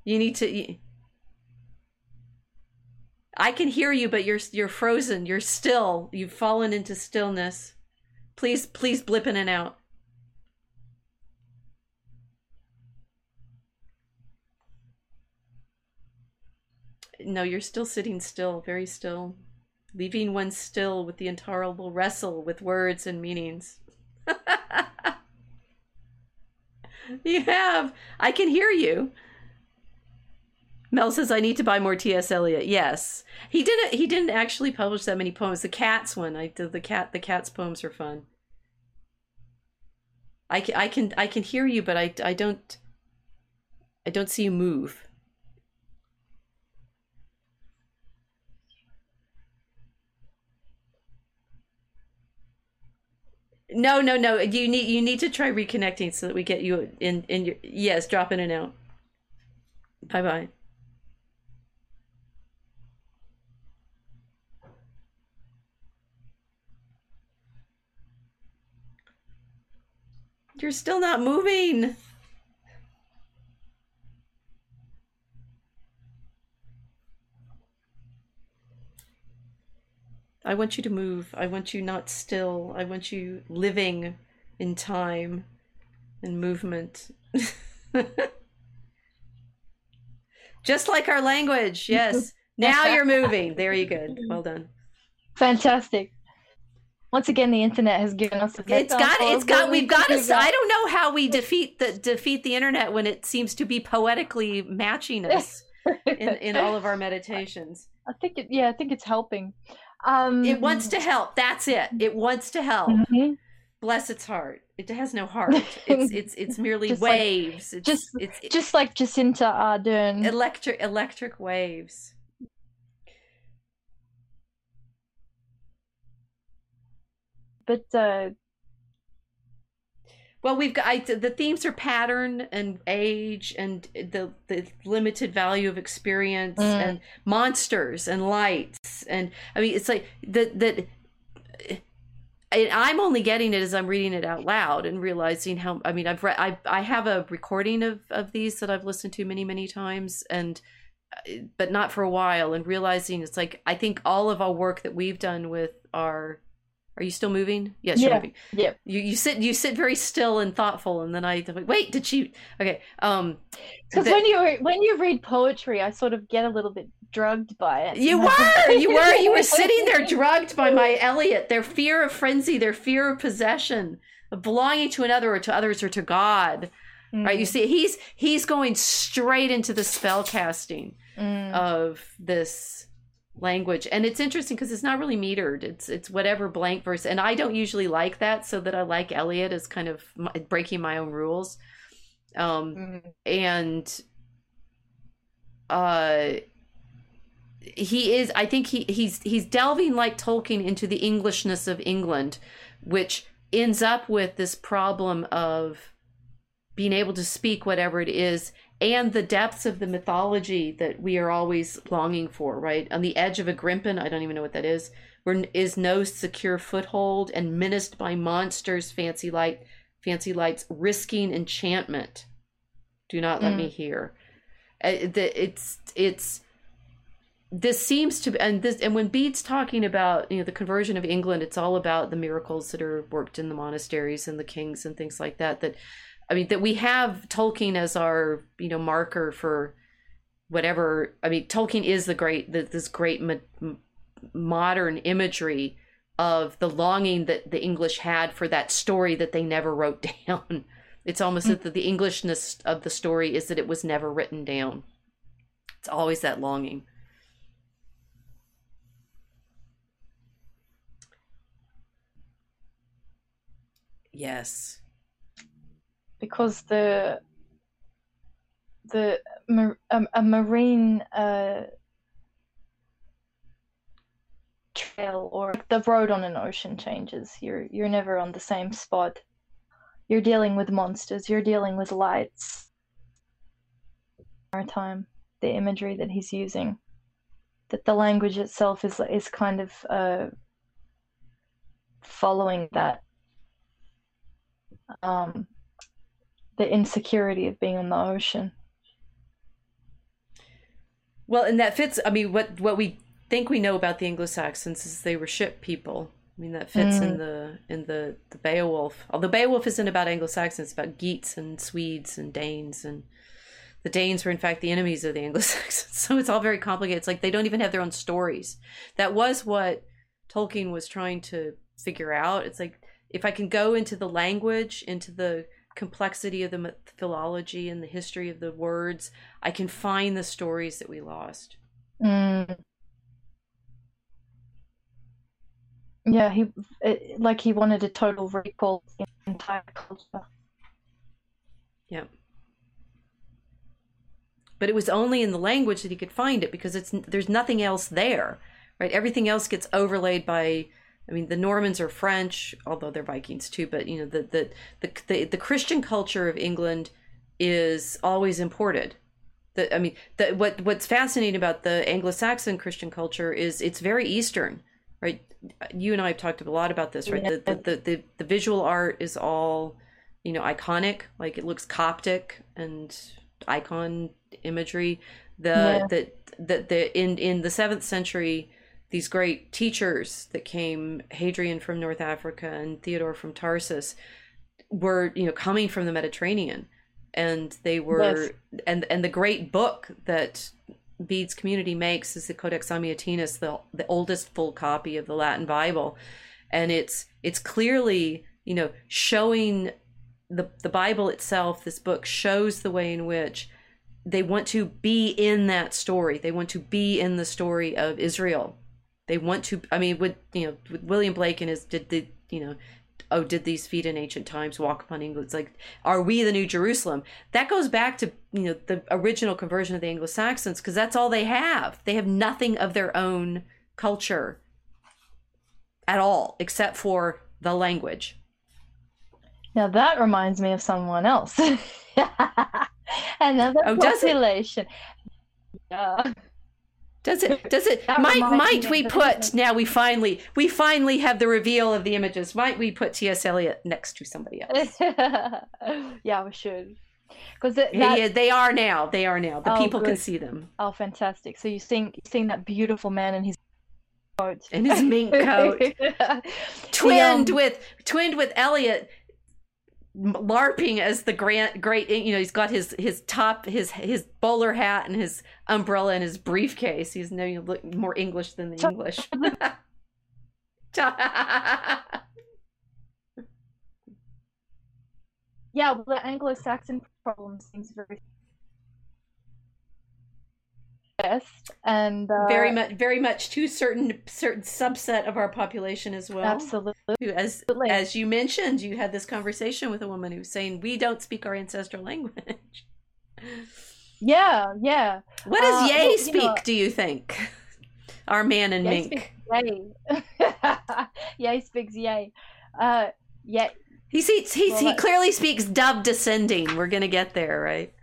A: You need to. I can hear you, but you're you're frozen. You're still. You've fallen into stillness. Please, please blip in and out. No, you're still sitting still, very still, leaving one still with the intolerable wrestle with words and meanings. you have. I can hear you. Mel says I need to buy more T.S. Eliot. Yes, he didn't. He didn't actually publish that many poems. The cats one, I did the cat. The cats poems are fun. I can, I can I can hear you, but I I don't I don't see you move. No, no, no. You need you need to try reconnecting so that we get you in in your yes, drop in and out. Bye bye. You're still not moving. I want you to move. I want you not still. I want you living in time and movement. Just like our language. Yes. Now you're moving. Very good. Well done.
B: Fantastic. Once again, the internet has given us. A
A: it's got. It's got. We've got to. I don't know how we defeat the defeat the internet when it seems to be poetically matching us in in all of our meditations.
B: I think it. Yeah, I think it's helping. Um,
A: it wants to help. That's it. It wants to help. Mm-hmm. Bless its heart. It has no heart. It's it's it's merely just waves.
B: Like,
A: it's,
B: just it's, it's, just like Jacinda Ardern.
A: Electric electric waves.
B: But uh,
A: well, we've got I, the themes are pattern and age and the the limited value of experience mm. and monsters and lights and I mean it's like that that I'm only getting it as I'm reading it out loud and realizing how. I mean, I've read. I I have a recording of of these that I've listened to many many times, and but not for a while. And realizing it's like I think all of our work that we've done with our. Are you still moving? Yes,
B: yeah.
A: you're moving.
B: Yeah.
A: You you sit you sit very still and thoughtful, and then I wait. Did she? Okay. Um.
B: Because when you when you read poetry, I sort of get a little bit drugged by it.
A: You were, you were, you were sitting there drugged by my Eliot. Their fear of frenzy, their fear of possession, of belonging to another or to others or to God. Mm. Right? You see, he's he's going straight into the spell casting mm. of this language, and it's interesting because it's not really metered. It's it's whatever blank verse, and I don't usually like that. So that I like Eliot as kind of breaking my own rules, um, mm. and uh he is i think he he's he's delving like tolkien into the englishness of england which ends up with this problem of being able to speak whatever it is and the depths of the mythology that we are always longing for right on the edge of a grimpen i don't even know what that is where is no secure foothold and menaced by monsters fancy light fancy lights risking enchantment do not let mm. me hear uh, it's it's this seems to be and this and when Bede's talking about you know the conversion of England, it's all about the miracles that are worked in the monasteries and the kings and things like that. That I mean that we have Tolkien as our you know marker for whatever. I mean Tolkien is the great the, this great mo- modern imagery of the longing that the English had for that story that they never wrote down. It's almost mm-hmm. that the Englishness of the story is that it was never written down. It's always that longing. Yes.
B: Because the the a, marine uh, trail or the road on an ocean changes. You're you're never on the same spot. You're dealing with monsters. You're dealing with lights. Maritime, the imagery that he's using, that the language itself is is kind of uh, following that um, the insecurity of being on the ocean.
A: Well, and that fits. I mean, what what we think we know about the Anglo-Saxons is they were ship people. I mean, that fits mm. in the in the the Beowulf. Although Beowulf isn't about Anglo-Saxons, it's about Geats and Swedes and Danes, and the Danes were in fact the enemies of the Anglo-Saxons. So it's all very complicated. It's like they don't even have their own stories. That was what Tolkien was trying to figure out. It's like if I can go into the language, into the complexity of the philology and the history of the words, I can find the stories that we lost.
B: Mm. Yeah, he it, like he wanted a total recall of the entire culture.
A: Yeah. But it was only in the language that he could find it because it's there's nothing else there, right? Everything else gets overlaid by I mean, the Normans are French, although they're Vikings too. But you know, the the the the, the Christian culture of England is always imported. The, I mean, the, what what's fascinating about the Anglo-Saxon Christian culture is it's very Eastern, right? You and I have talked a lot about this, right? Yeah. The, the, the the visual art is all, you know, iconic. Like it looks Coptic and icon imagery. The yeah. that that the in in the seventh century these great teachers that came, Hadrian from North Africa and Theodore from Tarsus, were you know coming from the Mediterranean, and they were yes. and and the great book that Bede's community makes is the Codex Amiatinus, the the oldest full copy of the Latin Bible, and it's it's clearly you know showing the the Bible itself. This book shows the way in which they want to be in that story. They want to be in the story of Israel they want to. I mean, with you know, with William Blake and his did the you know, oh, did these feet in ancient times walk upon England? It's like, are we the New Jerusalem? That goes back to you know the original conversion of the Anglo Saxons because that's all they have. They have nothing of their own culture at all except for the language.
B: Now that reminds me of someone else. Oh, Another oh, population.
A: Yeah. Does it? Does it? Might might we put now? We finally we finally have the reveal of the images. Might we put T.S. Eliot next to somebody else?
B: yeah, we should. Because
A: Yeah, they are now. They are now. The
B: Oh,
A: people can see them
B: oh, fantastic! So you seeing seeing that beautiful man in his coat,
A: in his mink coat, twinned
B: um,
A: with twinned with Eliot larping as the grant great you know he's got his his top his his bowler hat and his umbrella and his briefcase. He's no more english than the english.
B: Yeah, well, the Anglo-Saxon problem seems very best and uh,
A: very much very much to certain certain subset of our population as well
B: absolutely.
A: who as as you mentioned you had this conversation with a woman who was saying we don't speak our ancestral language
B: Yeah, yeah.
A: what does
B: Uh,
A: yay
B: well, you
A: speak
B: know-
A: do you think our man and
B: Yay
A: mink
B: yay. yay speaks yay. Uh, yeah,
A: He sees, he,
B: Well,
A: he clearly speaks dove descending. We're gonna get there, right?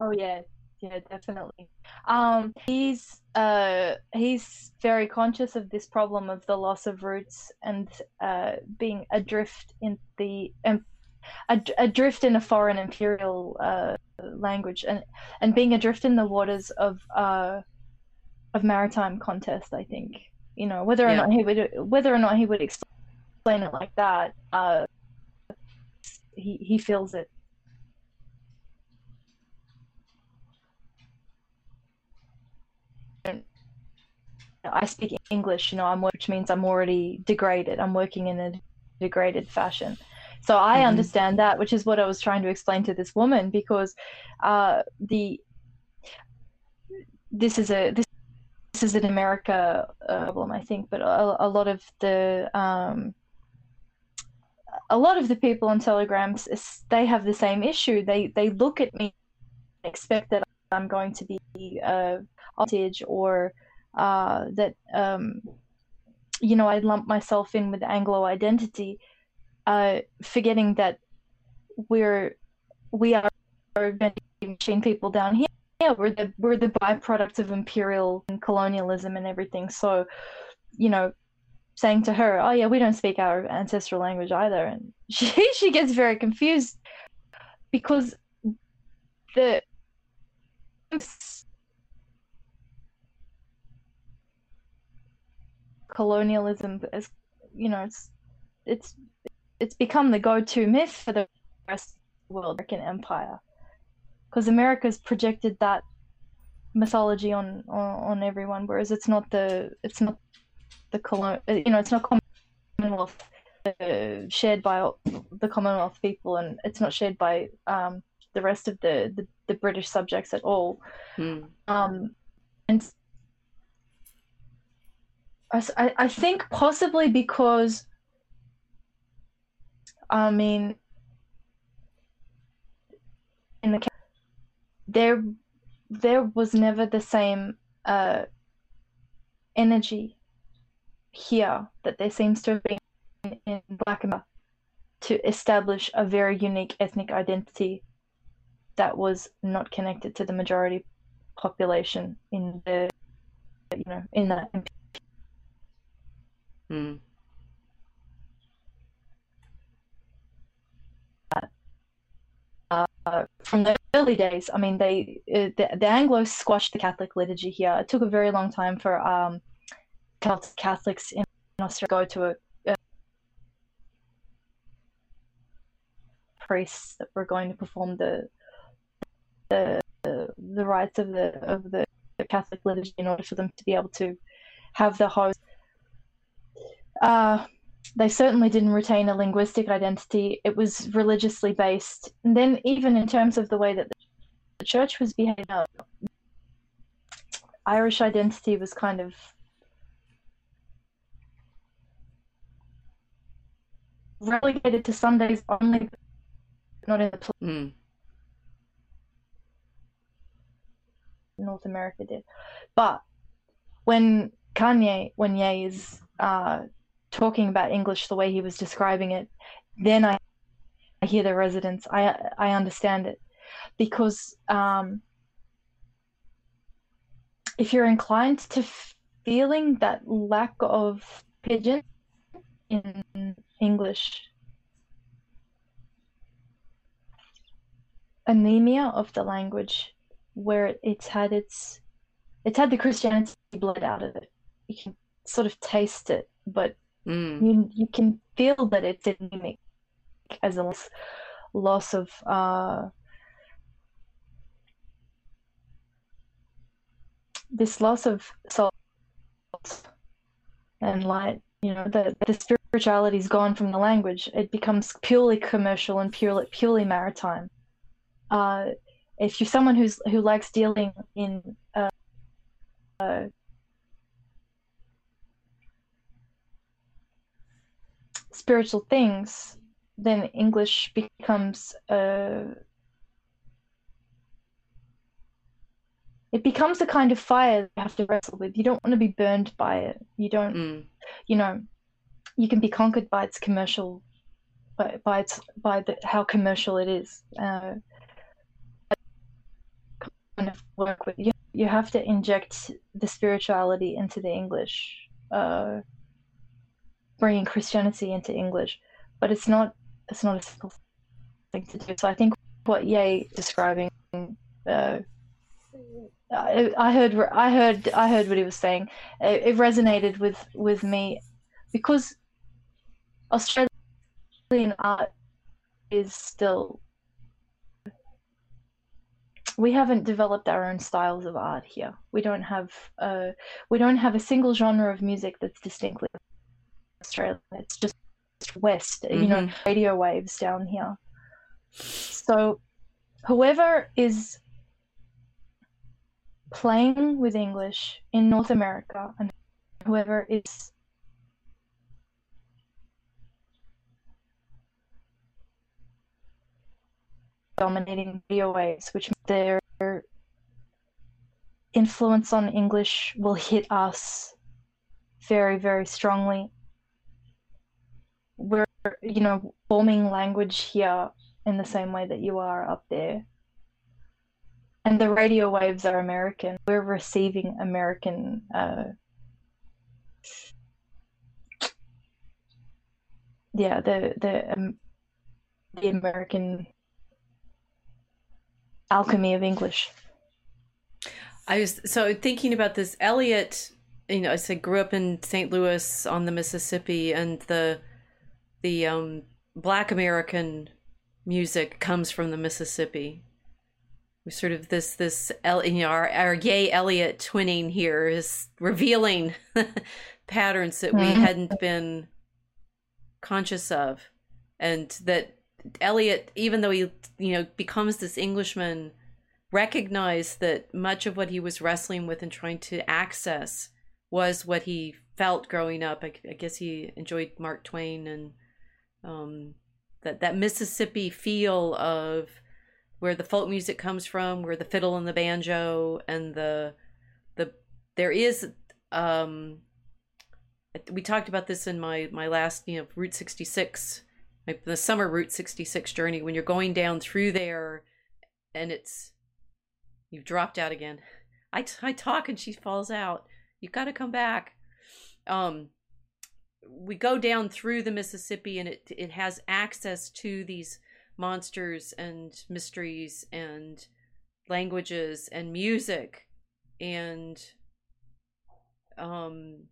B: Oh yeah, yeah, definitely. Um, he's uh he's very conscious of this problem of the loss of roots and uh being adrift in the um, ad- adrift in a foreign imperial uh language and and being adrift in the waters of uh of maritime contest. I think you know whether or
A: Yeah.
B: not he would whether or not he would explain it like that. Uh, he he feels it. I speak English, you know, I'm which means I'm already degraded. I'm working in a degraded fashion. So I
A: Mhm.
B: understand that, which is what I was trying to explain to this woman because uh, the this is a this, this is an America uh, problem, I think, but a, a lot of the um, a lot of the people on Telegrams they have the same issue. They they look at me and expect that I'm going to be uh, hostage or uh, that um, you know I lump myself in with Anglo identity, uh, forgetting that we're we are machine people down here. Yeah, we're the we're the byproducts of imperial and colonialism and everything. So, you know, saying to her, "Oh yeah, we don't speak our ancestral language either," and she she gets very confused because the colonialism is you know it's it's it's become the go-to myth for the rest of the world American empire because America's projected that mythology on, on on everyone whereas it's not the it's not the colon you know it's not commonwealth uh, shared by all- the commonwealth people and it's not shared by um the rest of the the, the british subjects at all
A: Hmm.
B: um, and I, I think possibly because, I mean, in the there, there was never the same uh, energy here that there seems to have been in, in Black America to establish a very unique ethnic identity that was not connected to the majority population in the you know in that
A: Hmm.
B: uh, from the early days i mean they uh, the, the anglos squashed the catholic liturgy here it took a very long time for um catholics in australia to go to a, a priests that were going to perform the the the, the rites of the of the catholic liturgy in order for them to be able to have the host uh they certainly didn't retain a linguistic identity. It was religiously based. And then, even in terms of the way that the church was behaving, Irish identity was kind of relegated to Sundays only, not in the pl-
A: Hmm.
B: North America did. But when Kanye, when Ye is uh, talking about English the way he was describing it, then I, I hear the resonance. I I understand it because um, if you're inclined to feeling that lack of pigeon in English, anemia of the language, where it's had its it's had the Christianity blood out of it. You can sort of taste it, but
A: Mm.
B: you you can feel that it's anemic as a loss, loss of uh, this loss of salt and light. You know, the the spirituality's gone from the language. It becomes purely commercial and purely purely maritime. Uh, if you're someone who's who likes dealing in uh, uh, spiritual things, then English becomes uh, it becomes a kind of fire you have to wrestle with. You don't want to be burned by it. You don't,
A: Mm.
B: you know, you can be conquered by its commercial, by, by its by the, how commercial it is. Uh, kind of work with you. You have to inject the spirituality into the English, uh, bringing Christianity into English, but it's not it's not a simple thing to do. So I think what Ye describing, uh, I, I heard I heard I heard what he was saying. It, it resonated with with me because Australian art is still we haven't developed our own styles of art here. We don't have uh, we don't have a single genre of music that's distinctly Australian. It's just West, you know,
A: Mhm.
B: radio waves down here. So, whoever is playing with English in North America and whoever is dominating radio waves, which their influence on English will hit us very, very strongly. We're, you know, forming language here in the same way that you are up there. And the radio waves are American. We're receiving American. Uh, yeah, the the um, the American alchemy of English.
A: I was so thinking about this. Eliot, you know, I said grew up in St. Louis on the Mississippi, and the the um, Black American music comes from the Mississippi. We sort of this this El, you know our our gay Eliot twinning here is revealing patterns that we
B: Mhm.
A: hadn't been conscious of, and that Eliot, even though he you know becomes this Englishman recognized that much of what he was wrestling with and trying to access was what he felt growing up. I, I guess he enjoyed Mark Twain and um, that that Mississippi feel of where the folk music comes from, where the fiddle and the banjo and the the there is um we talked about this in my my last you know Route 66 my, the summer Route 66 journey when you're going down through there and it's You've dropped out again. I, t- I talk and she falls out. You've got to come back. Um, we go down through the Mississippi and it it has access to these monsters and mysteries and languages and music and um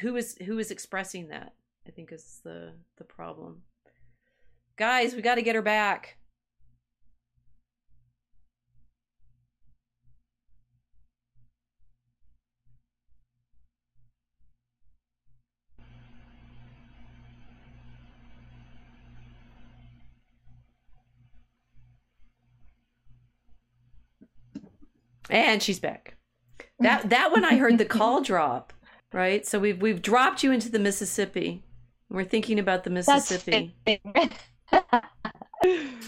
A: who is who is expressing that i think is the the problem. Guys we got to get her back And she's back. That that one I heard the call drop, right? So we've we've dropped you into the Mississippi. We're thinking about the Mississippi.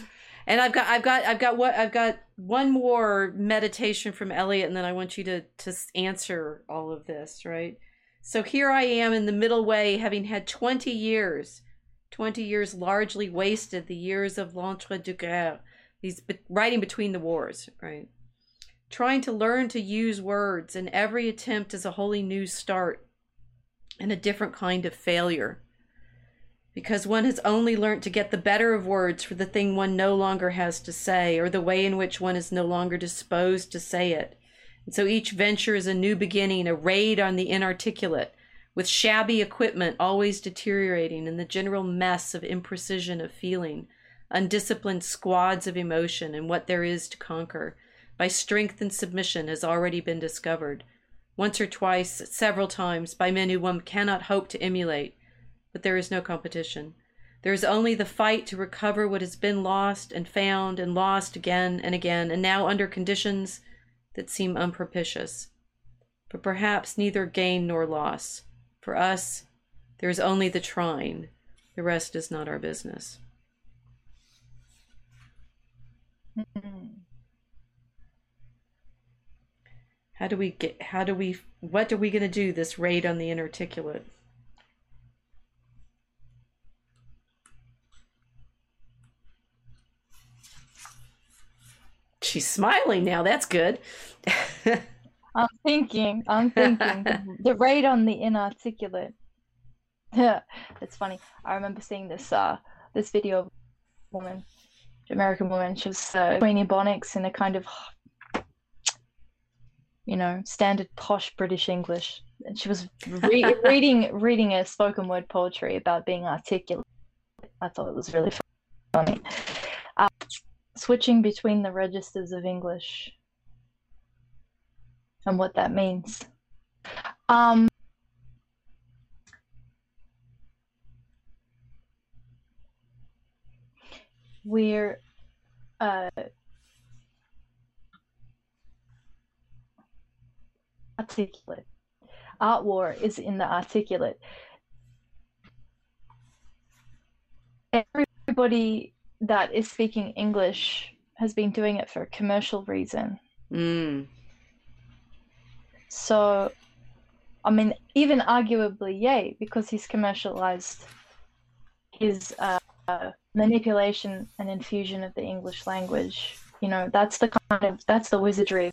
A: And I've got I've got I've got what I've got one more meditation from Eliot and then I want you to to answer all of this, right? So here I am in the middle way having had 20 years 20 years largely wasted, the years of l'entre-deux-guerres, these writing between the wars, right? Trying to learn to use words, and every attempt is a wholly new start and a different kind of failure. Because one has only learnt to get the better of words for the thing one no longer has to say, or the way in which one is no longer disposed to say it. And so each venture is a new beginning, a raid on the inarticulate, with shabby equipment always deteriorating and the general mess of imprecision of feeling, undisciplined squads of emotion, and what there is to conquer by strength and submission has already been discovered, once or twice, several times, by men who one cannot hope to emulate. But there is no competition. There is only the fight to recover what has been lost and found and lost again and again, and now under conditions that seem unpropitious. But perhaps neither gain nor loss. For us, there is only the trying. The rest is not our business. Mm-hmm. How do we get, how do we, what are we going to do this raid on the inarticulate? She's smiling now. That's good.
B: I'm thinking, I'm thinking the, raid on the inarticulate. Yeah, it's funny. I remember seeing this uh this video of a woman, American woman. She was uh, Queenie Bonics in a kind of you know, standard posh British English. And she was re- reading reading a spoken word poetry about being articulate. I thought it was really funny. Uh, switching between the registers of English and what that means. Um, we're uh, articulate. Art war is in the articulate. Everybody that is speaking English has been doing it for a commercial reason.
A: Mm.
B: So, I mean, even arguably, yay, because he's commercialized his uh, manipulation and infusion of the English language. You know, that's the kind of that's the wizardry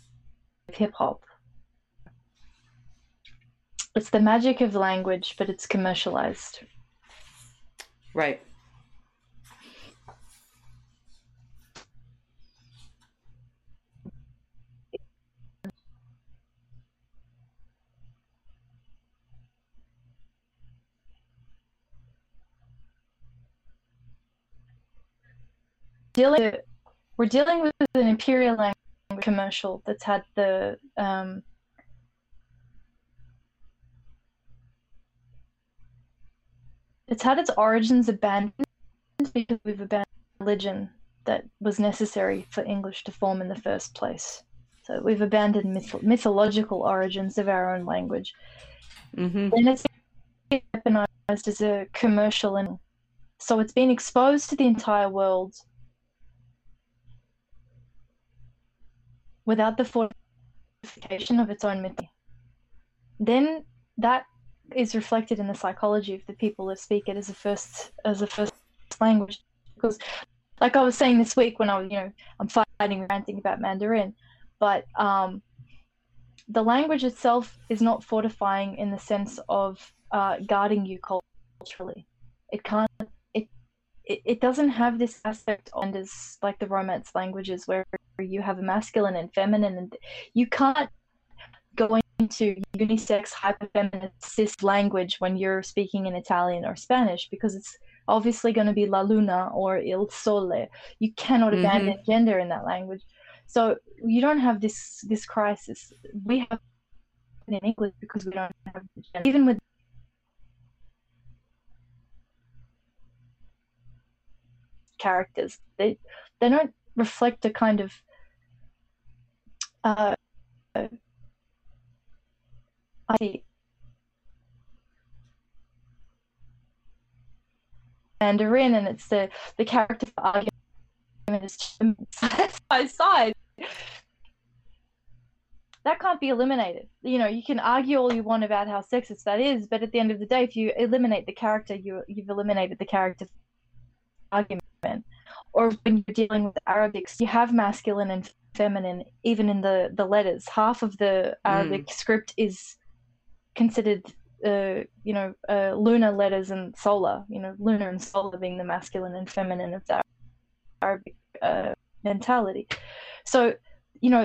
B: of hip hop. It's the magic of language, but it's commercialized.
A: Right.
B: dealing we're dealing with an imperial language commercial that's had the um, it's had its origins abandoned because we've abandoned religion that was necessary for English to form in the first place. So we've abandoned myth- mythological origins of our own language.
A: Mm-hmm.
B: And it's weaponized as a commercial, and so it's been exposed to the entire world without the fortification of its own myth. Then that is reflected in the psychology of the people that speak it as a first as a first language. Because, like I was saying this week when I was, you know, I'm fighting ranting about Mandarin, but um, the language itself is not fortifying in the sense of uh, guarding you culturally. It can't. It, it it doesn't have this aspect on as like the Romance languages where you have a masculine and feminine, and you can't go into unisex hyperfeminist cis language when you're speaking in Italian or Spanish because it's obviously going to be la luna or il sole. You cannot mm-hmm. abandon gender in that language. So you don't have this this crisis. We have in English because we don't have gender. Even with characters, they they don't reflect a kind of uh, I Mandarin, and it's the the character argument is side by side. That can't be eliminated. You know, you can argue all you want about how sexist that is, but at the end of the day, if you eliminate the character, you you've eliminated the character argument. Or when you're dealing with Arabics, you have masculine and feminine, even in the the letters. Half of the hmm. Arabic script is considered, uh, you know, uh, lunar letters and solar. You know, lunar and solar being the masculine and feminine of the Arabic uh, mentality. So, you know,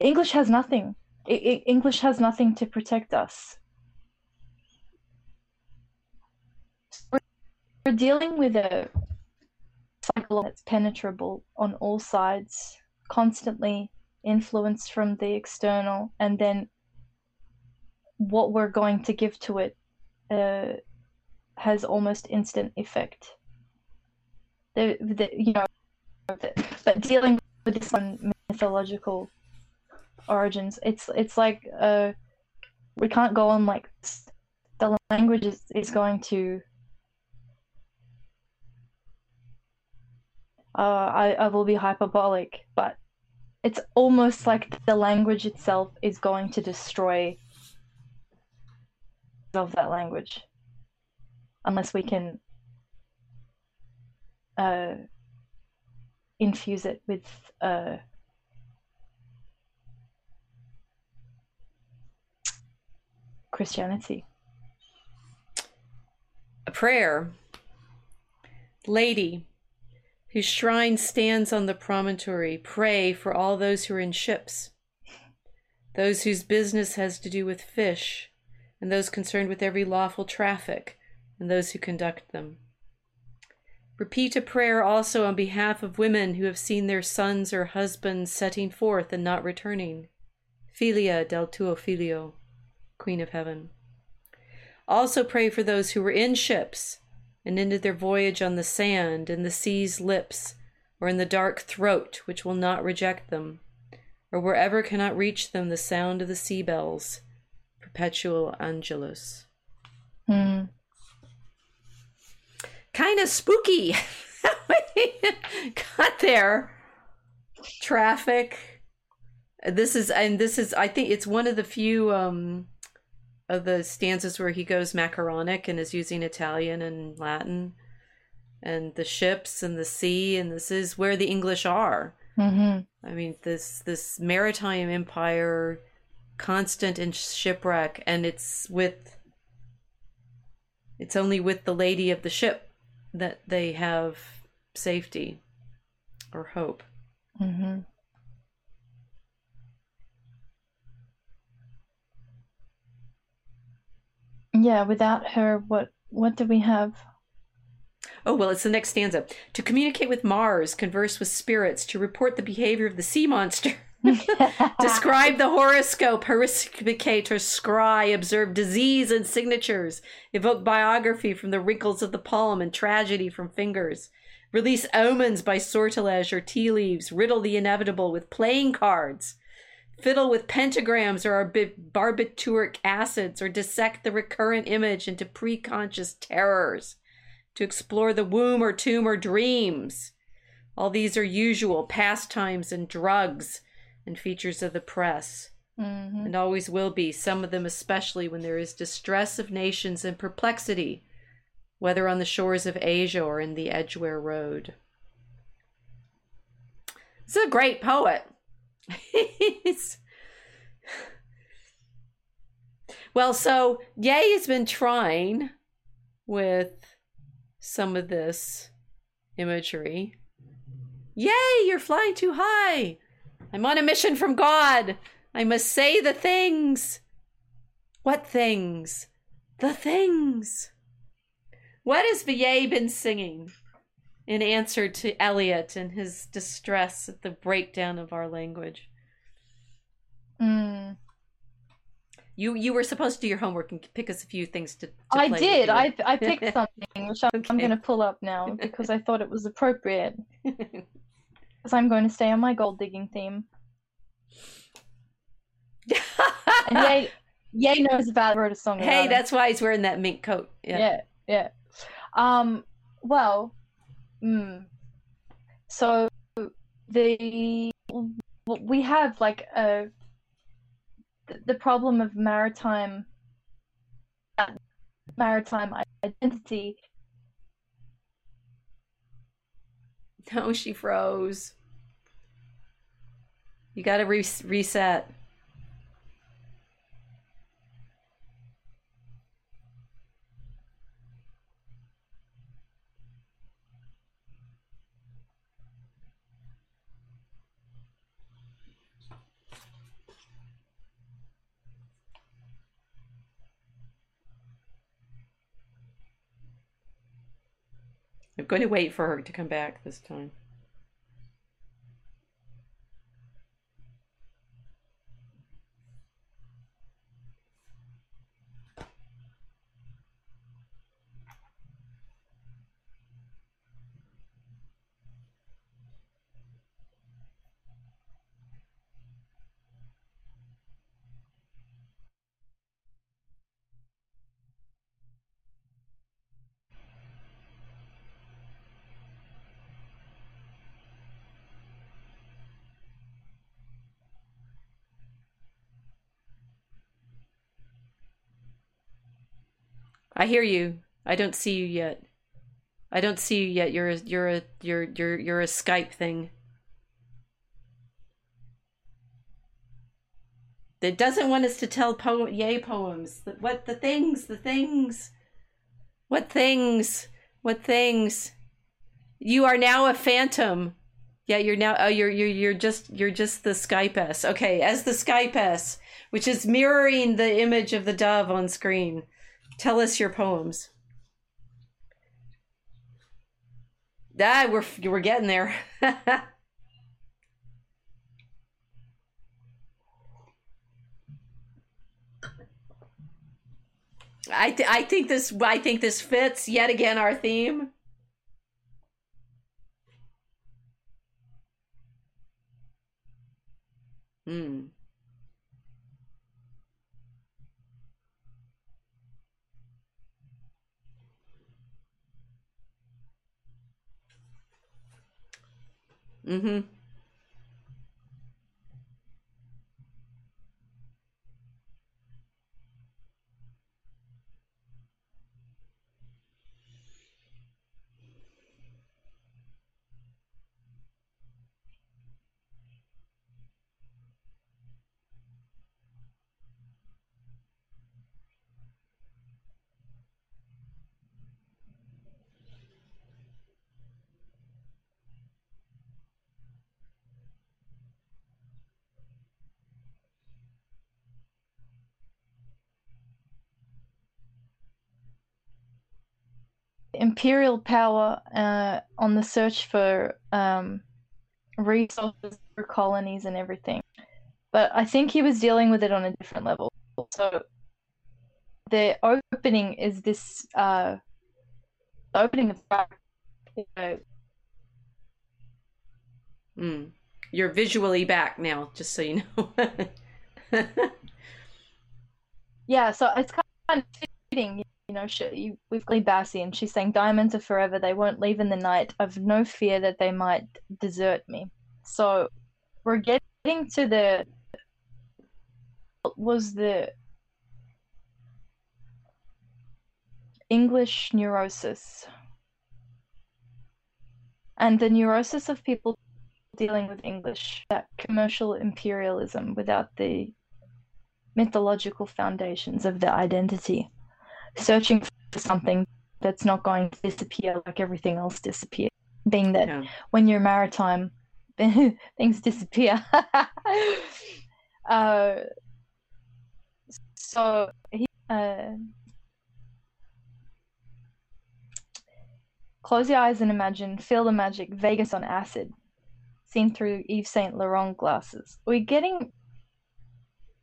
B: English has nothing. I- I- English has nothing to protect us. We're dealing with a cycle that's penetrable on all sides, constantly influenced from the external, and then what we're going to give to it uh, has almost instant effect. The, the, you know, but dealing with this on mythological origins, it's it's like uh, we can't go on like the language is, is going to uh, I, I will be hyperbolic, but it's almost like the language itself is going to destroy of that language unless we can uh, infuse it with uh, Christianity.
A: A prayer. Lady, whose shrine stands on the promontory, pray for all those who are in ships, those whose business has to do with fish, and those concerned with every lawful traffic, and those who conduct them. Repeat a prayer also on behalf of women who have seen their sons or husbands setting forth and not returning. Figlia del tuo figlio, Queen of Heaven. Also pray for those who were in ships and ended their voyage on the sand, in the sea's lips, or in the dark throat which will not reject them, or wherever cannot reach them the sound of the sea bells. Perpetual Angelus.
B: Hmm.
A: Kind of spooky. Got there. Traffic. This is, and this is, I think it's one of the few um, of the stanzas where he goes macaronic and is using Italian and Latin and the ships and the sea and this is where the English are.
B: hmm
A: I mean this this maritime empire constant in shipwreck and it's with it's only with the lady of the ship that they have safety or hope.
B: hmm Yeah, without her, what what do we have?
A: Oh, well, it's the next stanza. To communicate with Mars, converse with spirits, to report the behavior of the sea monster. Describe the horoscope, haruspicate or scry, observe disease and signatures, evoke biography from the wrinkles of the palm and tragedy from fingers, release omens by sortilege or tea leaves, riddle the inevitable with playing cards, fiddle with pentagrams or barbituric acids, or dissect the recurrent image into preconscious terrors, to explore the womb or tomb or dreams. All these are usual pastimes and drugs and features of the press,
B: hmm
A: and always will be, some of them especially when there is distress of nations and perplexity, whether on the shores of Asia or in the Edgware Road. Is a great poet. He's- well, so Ye has been trying with some of this imagery. Yay, you're flying too high. I'm on a mission from God. I must say the things. What things? The things. What has Villiers been singing in answer to Eliot and his distress at the breakdown of our language?
B: Mm.
A: You you were supposed to do your homework and pick us a few things to. to
B: I did. I I picked something which I'm, I'm going to pull up now because I thought it was appropriate. Because I'm going to stay on my gold digging theme. And Ye, Ye knows about wrote a song.
A: hey, that's why he's wearing that mink coat. Yeah.
B: yeah, yeah. Um, well, mm, so the we have like a the- the problem of maritime maritime identity.
A: No, she froze. You got to re- reset. I'm going to wait for her to come back this time. I hear you. I don't see you yet. I don't see you yet. You're a, you're a you're you're you're a Skype thing. It doesn't want us to tell poem yay poems. What the things? The things. What things? What things? You are now a phantom. Yeah, you're now. Oh, you're you're you're just you're just the Skype S. Okay, as the Skype S, which is mirroring the image of the dove on screen. Tell us your poems. Ah, we're we're getting there. I th- I think this I think this fits yet again our theme. Hmm. Mm-hmm.
B: Imperial power uh, on the search for um, resources for colonies and everything. But I think he was dealing with it on a different level. So the opening is this uh, opening of
A: mm. You're visually back now, just so you know.
B: yeah, so it's kind of fitting you know, she, we've got Bassey, and she's saying, Diamonds are forever. They won't leave in the night. I've no fear that they might desert me. So we're getting to the. was the English neurosis? And the neurosis of people dealing with English, that commercial imperialism without the mythological foundations of the identity searching for something that's not going to disappear like everything else disappears. Being that yeah. when you're maritime, things disappear. uh, so he, uh, close your eyes and imagine, feel the magic, Vegas on acid, seen through Yves Saint Laurent glasses. We're getting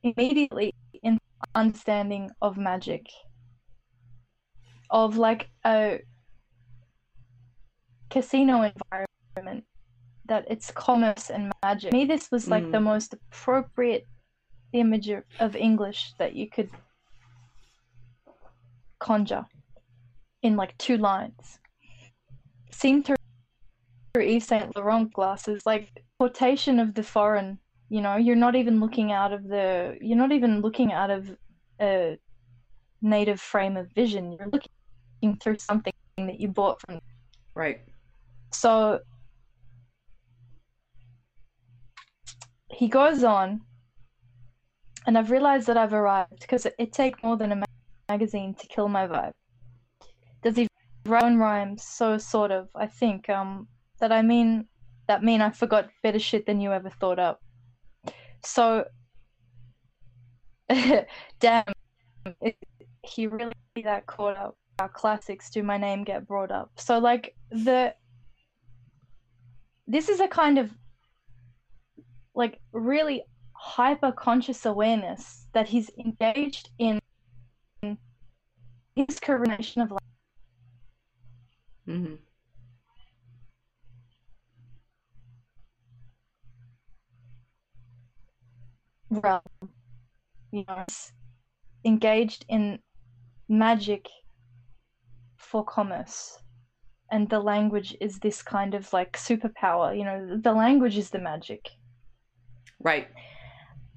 B: immediately in understanding of magic of like a casino environment that it's commerce and magic. To me, this was like mm. the most appropriate image of English that you could conjure in like two lines. Seen through Yves Saint Laurent glasses, like quotation of the foreign. You know, you're not even looking out of the. You're not even looking out of a native frame of vision. You're looking through something that you bought from
A: right
B: so he goes on, and I've realized that I've arrived because it, it takes more than a ma- magazine to kill my vibe. Does he write own rhymes? So sort of. I think um that I mean that mean I forgot better shit than you ever thought up. So, damn, it, he really that caught up. Our classics. Do my name get brought up? So like the. This is a kind of like really hyper conscious awareness that he's engaged in his coronation of life.
A: Mm-hmm.
B: realm, you know, engaged in magic for commerce. And the language is this kind of like superpower, you know, the language is the magic.
A: Right.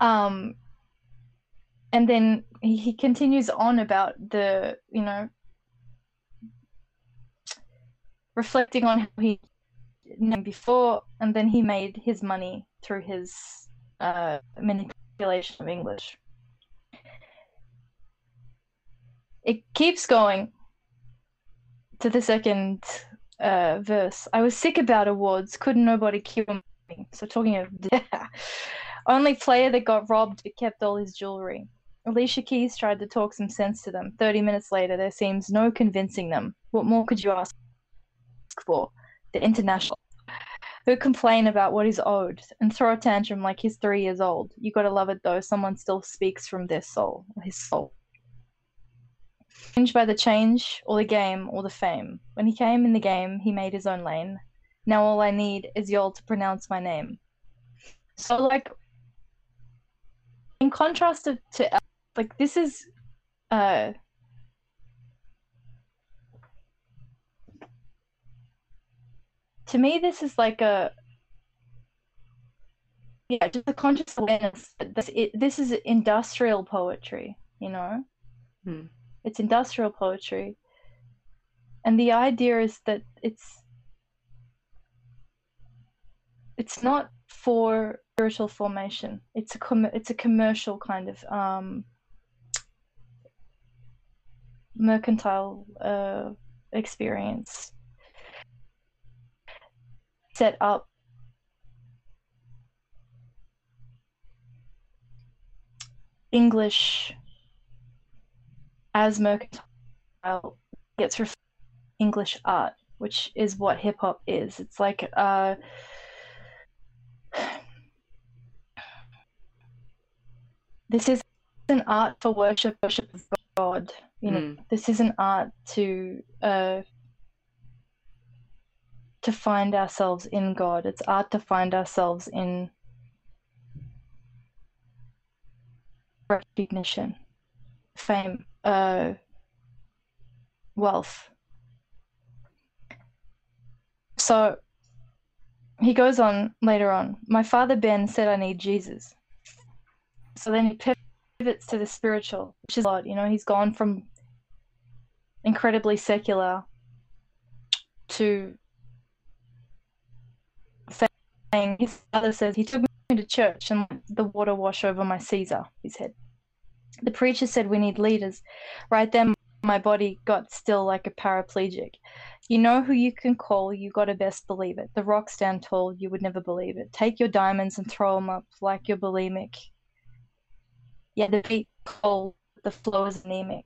B: Um, and then he continues on about the, you know, reflecting on how he before, and then he made his money through his uh, manipulation of English. It keeps going to the second uh, verse. I was sick about awards, couldn't nobody cure me. So talking of only player that got robbed but kept all his jewelry. Alicia Keys tried to talk some sense to them. Thirty minutes later, there seems no convincing them. What more could you ask for? The international who complain about what is owed and throw a tantrum like he's three years old. You gotta love it though, someone still speaks from their soul, his soul. Changed by the change, or the game, or the fame. When he came in the game, he made his own lane. Now all I need is y'all to pronounce my name. So, like, in contrast to, to like, this is, uh, to me, this is like a yeah, just a conscious awareness that this it, this is industrial poetry. You know,
A: hmm.
B: It's industrial poetry, and the idea is that it's it's not for spiritual formation. It's a com- it's a commercial kind of um, mercantile uh, experience set up English as mercantile gets reflected English art, which is what hip hop is. It's like uh, this is an art for worship, worship of God. You know, mm. this is an art to uh, to find ourselves in God. It's art to find ourselves in recognition, fame, uh, wealth. So he goes on later on. My father Ben said, I need Jesus. So then he pivots to the spiritual, which is odd. You know, he's gone from incredibly secular to saying his father says he took me to church and the water wash over my Caesar, his head. The preacher said we need leaders. Right then my body got still like a paraplegic. You know who you can call, you gotta best believe it. The rocks stand tall, you would never believe it. Take your diamonds and throw them up like you're bulimic. Yeah, the beat cold, the flow is anemic.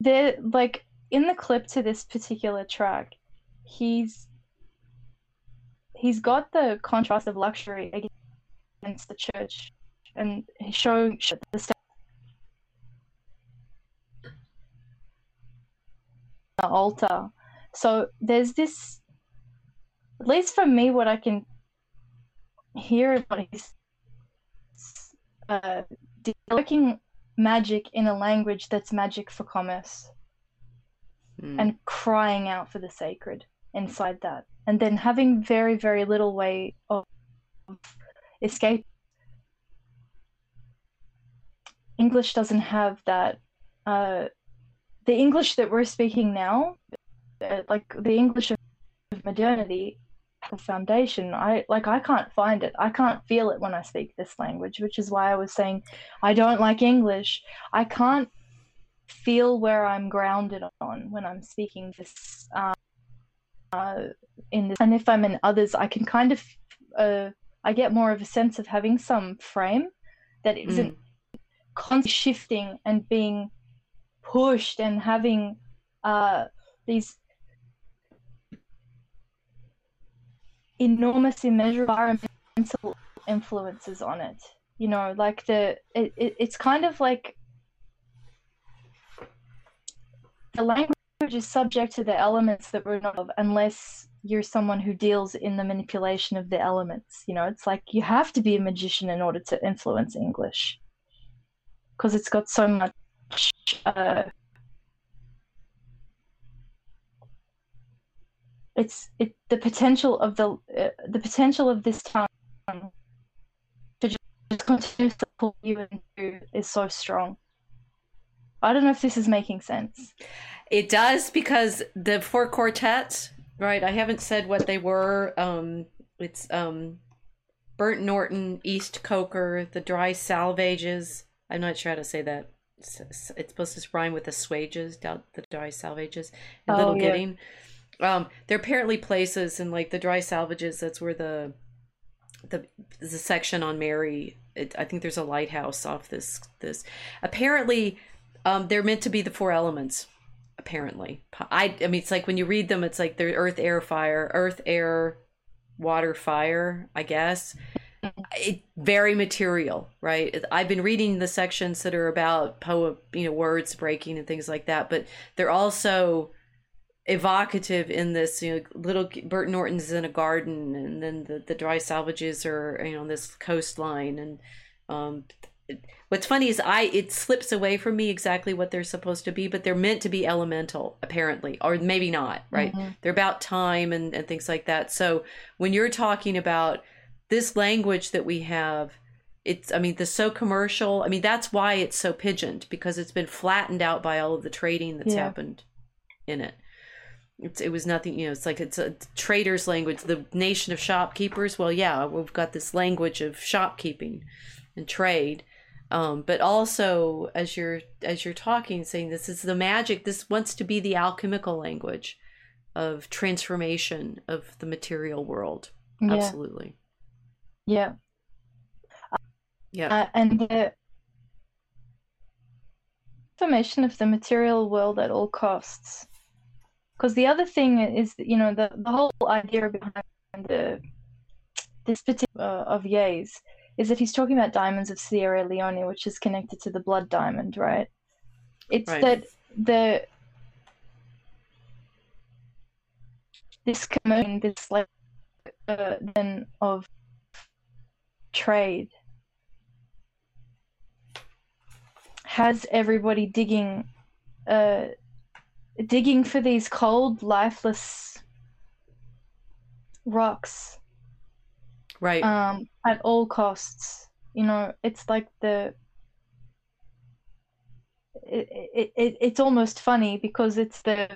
B: There, like in the clip to this particular track, he's he's got the contrast of luxury against the church and showing the state the altar so there's this at least for me what i can hear what he's uh, working magic in a language that's magic for commerce mm. and crying out for the sacred inside that and then having very very little way of escape english doesn't have that uh, the english that we're speaking now uh, like the english of modernity foundation. I like I can't find it. I can't feel it when I speak this language, which is why I was saying I don't like English. I can't feel where I'm grounded on when I'm speaking this uh, uh, in this. And if I'm in others, I can kind of uh, I get more of a sense of having some frame that isn't mm. constantly shifting and being pushed and having uh, these enormous immeasurable environmental influences on it you know like the it, it, it's kind of like the language is subject to the elements that we're not of unless you're someone who deals in the manipulation of the elements you know it's like you have to be a magician in order to influence english because it's got so much uh, it's it the potential of the uh, the potential of this town to just, just continue to pull you into is so strong. I don't know if this is making sense.
A: It does because the four quartets, right? I haven't said what they were. Um, it's um, Burnt Norton, East Coker, the Dry Salvages. I'm not sure how to say that. It's, it's supposed to rhyme with the swages, the Dry Salvages, and oh, Little yeah. Gidding. Um, there are apparently places in like the dry salvages. That's where the the the section on Mary. It, I think there's a lighthouse off this this. Apparently, um, they're meant to be the four elements. Apparently, I I mean it's like when you read them, it's like they're earth, air, fire, earth, air, water, fire. I guess. It very material right? I've been reading the sections that are about poem you know words breaking and things like that but they're also evocative in this you know little Burnt Norton's in a garden and then the, the dry salvages are you know on this coastline and um what's funny is i it slips away from me exactly what they're supposed to be but they're meant to be elemental apparently or maybe not right? Mm-hmm. they're about time and, and things like that. So when you're talking about this language that we have it's i mean the so commercial i mean that's why it's so pigeoned because it's been flattened out by all of the trading that's yeah. happened in it. It's, it was nothing you know it's like it's a trader's language. The nation of shopkeepers well yeah we've got this language of shopkeeping and trade um, but also as you're as you're talking saying this is the magic this wants to be the alchemical language of transformation of the material world. Yeah. absolutely.
B: Yeah.
A: Yeah.
B: Uh, and the transformation of the material world at all costs. Because the other thing is you know the, the whole idea behind the this particular uh, of Ye's is that he's talking about diamonds of Sierra Leone, which is connected to the blood diamond, right? It's right. that the this commotion, this like uh, then of trade has everybody digging uh digging for these cold, lifeless rocks.
A: Right.
B: Um, at all costs. You know, it's like the. It, it, it, it's almost funny because it's the.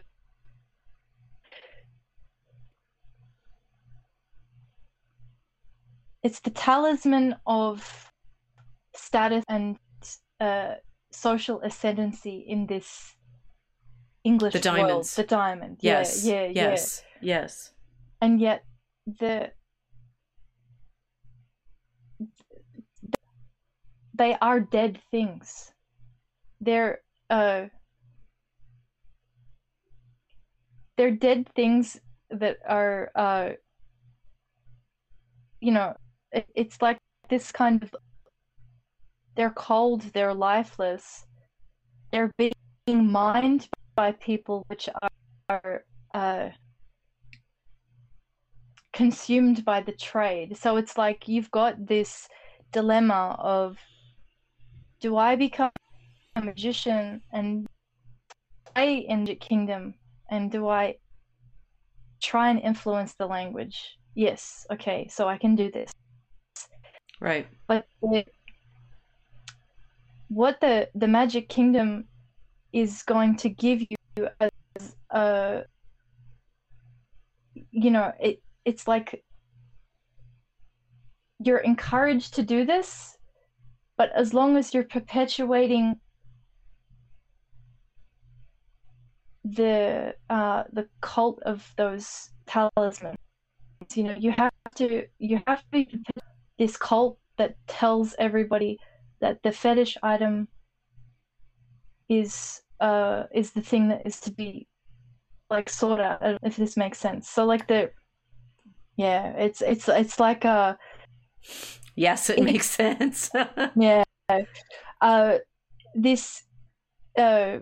B: It's the talisman of status and uh, social ascendancy in this English
A: the diamonds.
B: World, the diamond.
A: Yes.
B: Yeah, yeah,
A: yes,
B: yeah.
A: Yes.
B: And yet the they are dead things. They're uh they're dead things that are uh you know it, it's like this kind of they're cold they're lifeless they're being mined by people which are, are uh, consumed by the trade. So it's like you've got this dilemma of do I become a magician and play in the kingdom and do I try and influence the language? Yes, okay, so I can do this.
A: Right.
B: But what the the magic kingdom is going to give you as a you know it it's like you're encouraged to do this, but as long as you're perpetuating the uh, the cult of those talismans, you know, you have to you have to be this cult that tells everybody that the fetish item is uh is the thing that is to be like sought out if this makes sense. So like the yeah it's it's it's like a
A: yes it makes sense.
B: Yeah. Uh this uh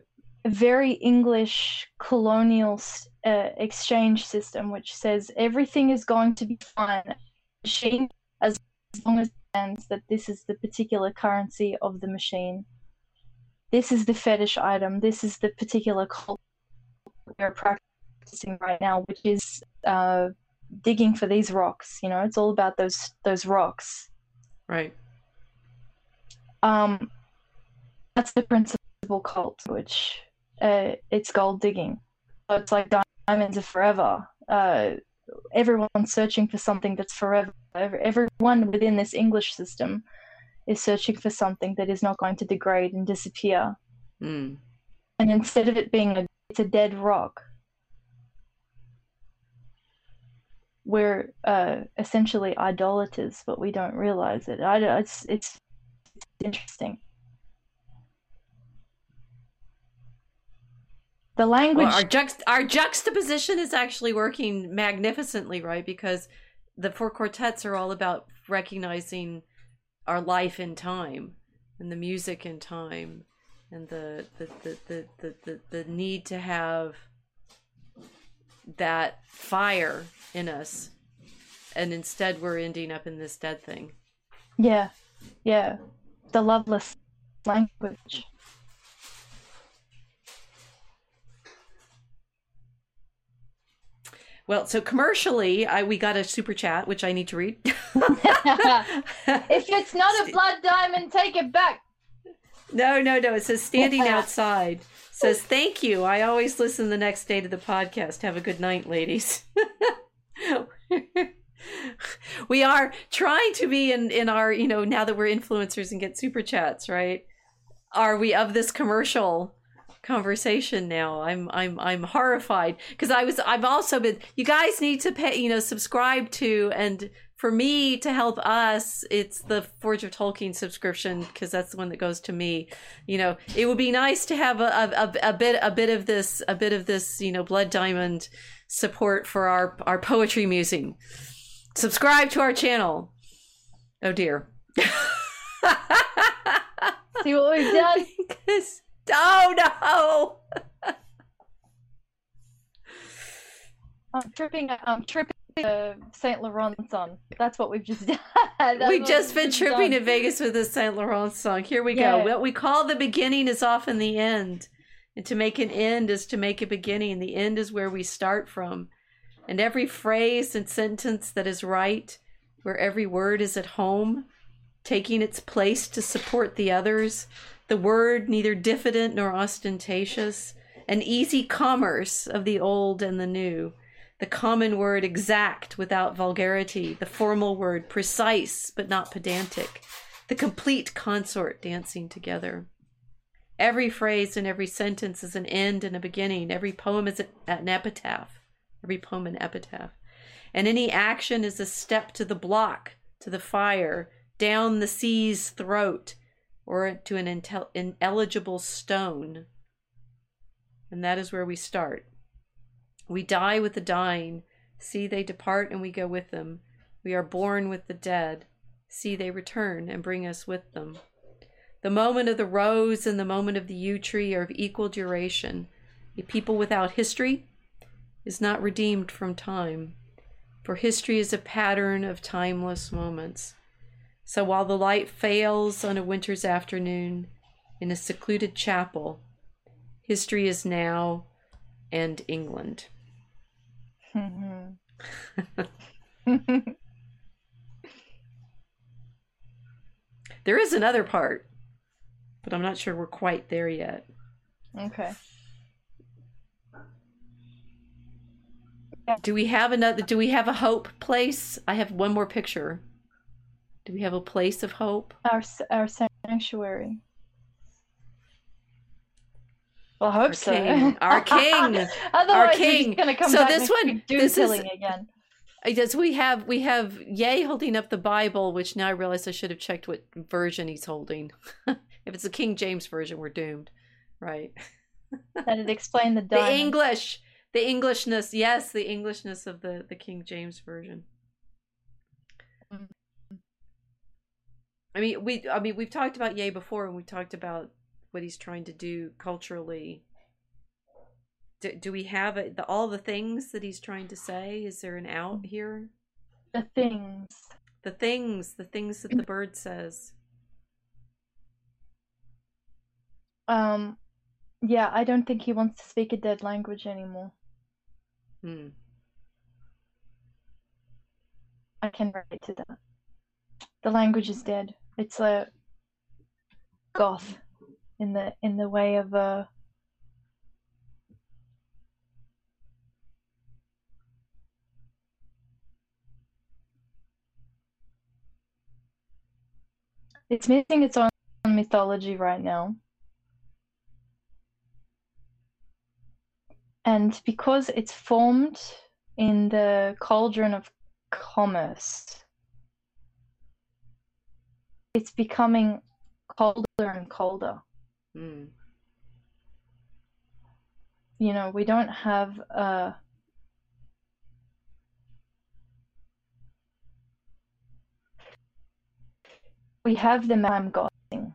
B: very english colonial uh, exchange system which says everything is going to be fine machine as long as that this is the particular currency of the machine. This is the fetish item, this is the particular cult we're practicing right now, which is uh, digging for these rocks. You know, it's all about those those rocks.
A: Right.
B: Um, that's the principal cult, which uh, it's gold digging. So it's like diamonds are forever. Uh, everyone's searching for something that's forever. Everyone within this English system is searching for something that is not going to degrade and disappear.
A: Mm.
B: And instead of it being a, it's a dead rock, we're uh, essentially idolaters, but we don't realize it. I, it's, it's, it's interesting. The language.
A: Well, our, juxt- our juxtaposition is actually working magnificently, right? Because the four quartets are all about recognizing our life in time and the music in time and the the the the, the, the, the need to have that fire in us and instead we're ending up in this dead thing
B: yeah yeah the loveless language
A: Well, so commercially, I we got a super chat which I need to read.
B: if it's not a blood diamond, take it back.
A: No, no, no. It says standing outside. Says thank you. I always listen the next day to the podcast. Have a good night, ladies. we are trying to be in in our you know now that we're influencers and get super chats right are we of this commercial conversation now. I'm I'm I'm horrified because I was I've also been you guys need to pay you know subscribe to and for me to help us it's the Forge of Tolkien subscription because that's the one that goes to me. You know, it would be nice to have a, a, a bit a bit of this a bit of this you know blood diamond support for our our poetry musing. Subscribe to our channel. Oh dear.
B: See what we've done?
A: Oh
B: no! I'm tripping. I'm tripping the Saint Laurent song. That's what we've just done.
A: we've just been tripping done. in Vegas with the Saint Laurent song. Here we yeah. go. What we call the beginning is often the end, and to make an end is to make a beginning. The end is where we start from, and every phrase and sentence that is right, where every word is at home, taking its place to support the others the word neither diffident nor ostentatious, an easy commerce of the old and the new, the common word exact without vulgarity, the formal word precise but not pedantic, the complete consort dancing together. Every phrase and every sentence is an end and a beginning. Every poem is an epitaph. Every poem an epitaph. And any action is a step to the block, to the fire, down the sea's throat, or to an intel- ineligible stone. And that is where we start. We die with the dying. See, they depart and we go with them. We are born with the dead. See, they return and bring us with them. The moment of the rose and the moment of the yew tree are of equal duration. A people without history is not redeemed from time, for history is a pattern of timeless moments. So while the light fails on a winter's afternoon in a secluded chapel, history is now and England. Mm-hmm. there is another part, but I'm not sure we're quite there yet.
B: Okay.
A: Do we have another? Do we have a hope place? I have one more picture. Do we have a place of hope?
B: Our our sanctuary. Well, I hope
A: Our
B: so.
A: king. Our king.
B: Otherwise, we're
A: king.
B: gonna come
A: So
B: back
A: this one- this is-
B: killing again.
A: Guess we have we have Ye holding up the Bible, which now I realize I should have checked what version he's holding. if it's the King James version, we're doomed, right?
B: That'd explain the
A: The. English, the Englishness, yes, the Englishness of the the King James version.
B: Mm.
A: I mean, we I mean we've talked about Ye before, and we talked about what he's trying to do culturally. Do, do we have it, the, all the things that he's trying to say? Is there an out here?
B: the things.
A: The things, the things that the bird says.
B: Um, yeah, I don't think he wants to speak a dead language anymore.
A: Hmm.
B: I can relate to that. The language is dead. It's a goth in the in the way of uh It's missing its own mythology right now. And because it's formed in the cauldron of commerce, it's becoming colder and colder.
A: Hmm.
B: You know, we don't have uh we have the maritime Gothing,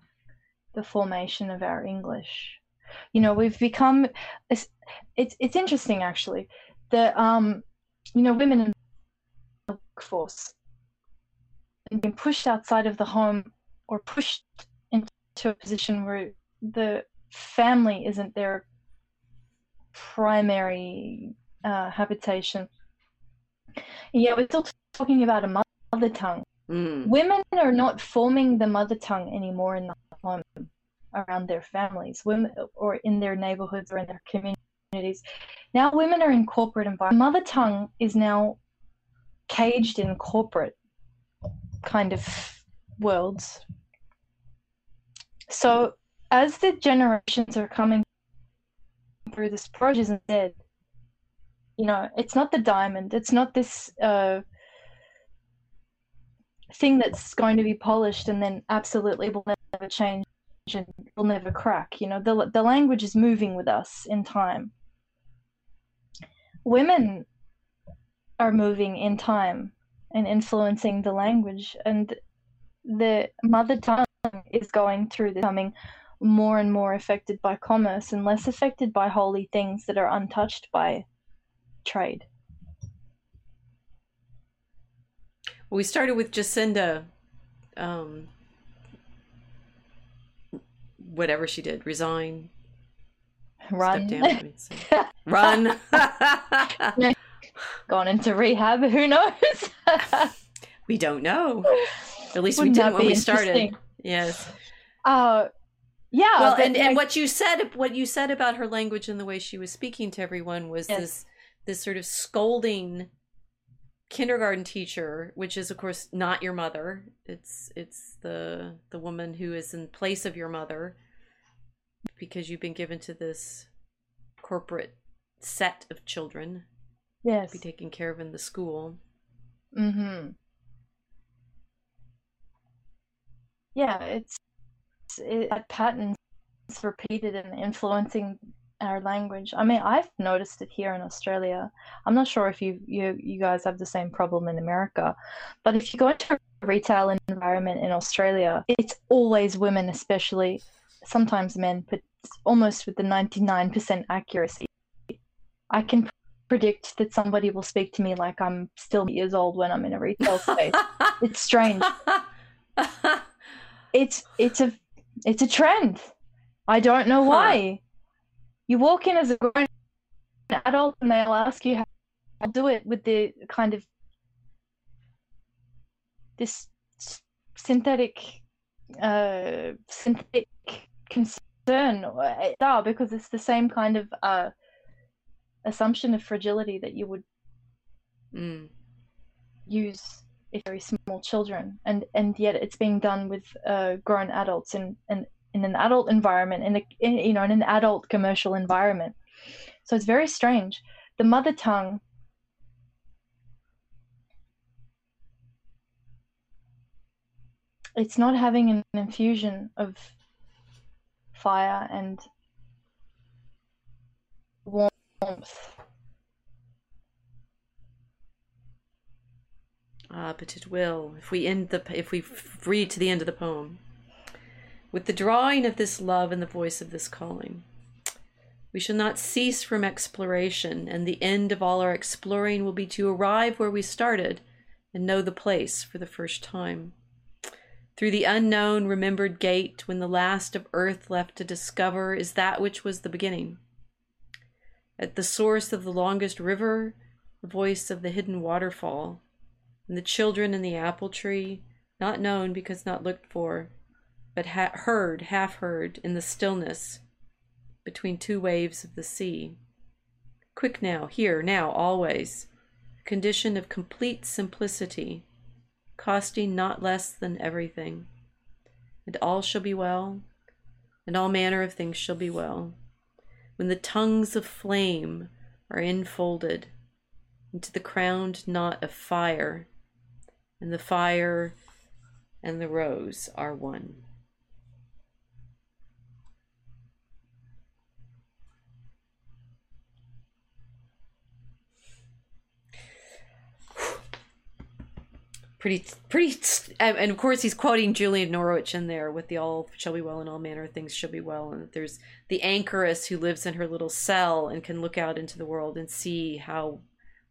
B: the formation of our English. You know, we've become it's it's, it's interesting actually. that um you know, women in the workforce and being pushed outside of the home or pushed into a position where the family isn't their primary uh, habitation. Yeah, we're still talking about a mother tongue.
A: Hmm.
B: Women are not forming the mother tongue anymore in the home around their families, women or in their neighborhoods or in their communities. Now women are in corporate environment. Mother tongue is now caged in corporate kind of worlds. So as the generations are coming through this project instead, you know, it's not the diamond, it's not this uh thing that's going to be polished and then absolutely will never change and will never crack. You know, the the language is moving with us in time. Women are moving in time and influencing the language, and the mother tongue is going through this, becoming more and more affected by commerce and less affected by holy things that are untouched by trade.
A: We started with Jacinda, um, whatever she did, resign,
B: Run.
A: step down, I mean, so- run.
B: Gone into rehab. Who knows?
A: we don't know. At least
B: Wouldn't
A: we didn't when we started. Yes.
B: Uh, yeah.
A: well, and, and what you said, what you said about her language and the way she was speaking to everyone was
B: Yes.
A: this this sort of scolding kindergarten teacher, which is of course not your mother. It's it's the the woman who is in place of your mother because you've been given to this corporate set of children
B: yes.
A: to be taken care of in the school.
B: Mm-hmm. Yeah, it's it, that pattern's repeated and influencing our language. I mean, I've noticed it here in Australia. I'm not sure if you you you guys have the same problem in America, but if you go into a retail environment in Australia, it's always women, especially sometimes men, but almost with the 99% accuracy. I can predict that somebody will speak to me like I'm still years old when I'm in a retail space. It's strange. It's it's a it's a trend. I don't know
A: Huh.
B: why. You walk in as a grown adult and they'll ask you how to do it with the kind of this synthetic uh synthetic concern uh, because it's the same kind of uh assumption of fragility that you would
A: Mm.
B: use very small children, and and yet it's being done with uh, grown adults in, in in an adult environment, in a in, you know in an adult commercial environment. So it's very strange. The mother tongue. It's not having an infusion of fire and warmth
A: Ah, but it will, if we end the if we read to the end of the poem. With the drawing of this love and the voice of this calling, we shall not cease from exploration, and the end of all our exploring will be to arrive where we started and know the place for the first time. Through the unknown, remembered gate, when the last of earth left to discover is that which was the beginning. At the source of the longest river, the voice of the hidden waterfall, and the children in the apple tree, not known because not looked for, but ha- heard, half heard, in the stillness between two waves of the sea. Quick now, here, now, always. Condition of complete simplicity, costing not less than everything. And all shall be well, and all manner of things shall be well. When the tongues of flame are enfolded into the crowned knot of fire, and the fire and the rose are one. pretty pretty and of course he's quoting julian norwich in there with the all shall be well and all manner of things shall be well and there's the anchoress who lives in her little cell and can look out into the world and see how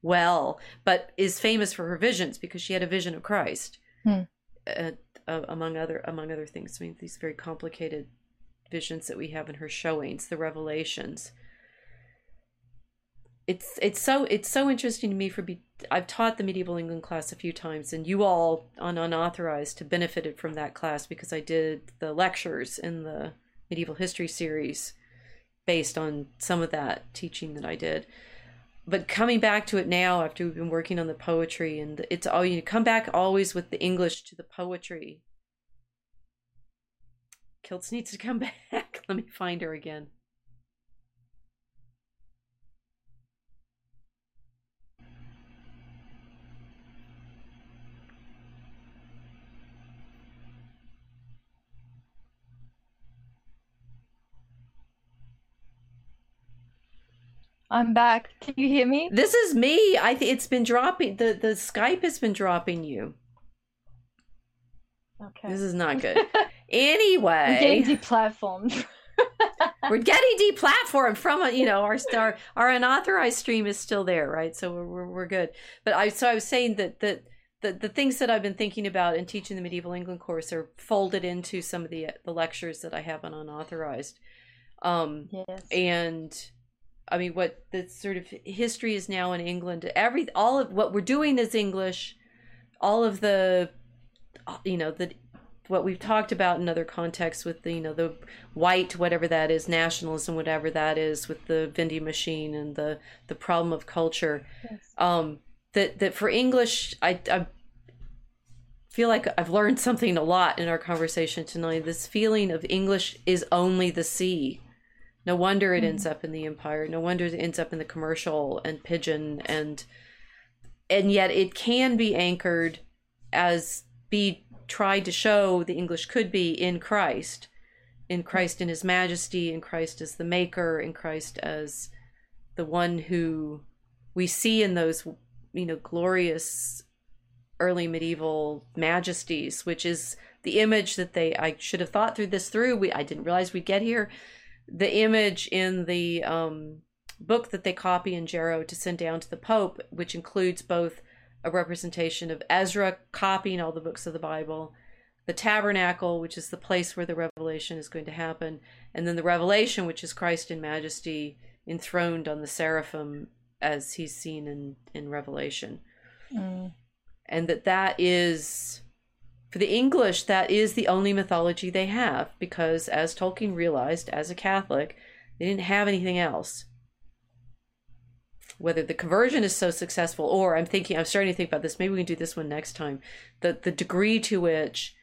A: well, but is famous for her visions because she had a vision of Christ, hmm. uh, uh, among other among other things. I mean, these very complicated visions that we have in her showings, the revelations. It's it's so it's so interesting to me for be I've taught the medieval England class a few times, and you all on unauthorized have benefited from that class because I did the lectures in the medieval history series based on some of that teaching that I did but coming back to it now after we've been working on the poetry and it's all you come back always with the english to the poetry. Kilts needs to come back. Let me find her again
B: I'm back. Can you hear me?
A: This is me. I think it's been dropping. The the Skype has been dropping you.
B: Okay.
A: This is not good. anyway,
B: we're getting deplatformed.
A: we're getting deplatformed from a, you know our star our unauthorized stream is still there, right? So we're, we're we're good. But I so I was saying that that the, the things that I've been thinking about in teaching the medieval England course are folded into some of the the lectures that I have on unauthorized. Um,
B: yes.
A: And I mean, what the sort of history is now in England. Every all of what we're doing is English. All of the, you know, the what we've talked about in other contexts with the you know the white whatever that is nationalism whatever that is with the vending machine and the the problem of culture yes. um that that for english I, I feel like i've learned something a lot in our conversation tonight this feeling of english is only the sea no wonder it ends mm-hmm. up in the Empire. No wonder it ends up in the commercial and pidgin and and yet it can be anchored as be tried to show the English could be in Christ, in Christ in His Majesty, in Christ as the Maker, in Christ as the one who we see in those you know glorious early medieval majesties, which is the image that they I should have thought through this through. We I didn't realize we'd get here the image in the um, book that they copy in Jarrow to send down to the Pope, which includes both a representation of Ezra copying all the books of the Bible, the tabernacle, which is the place where the revelation is going to happen, and then the revelation, which is Christ in majesty enthroned on the seraphim as he's seen in, in Revelation. Mm. And that that is for the English, that is the only mythology they have because, as Tolkien realized as a Catholic, they didn't have anything else. whether the conversion is so successful or i'm thinking i'm starting to think about this maybe we can do this one next time. The the degree to which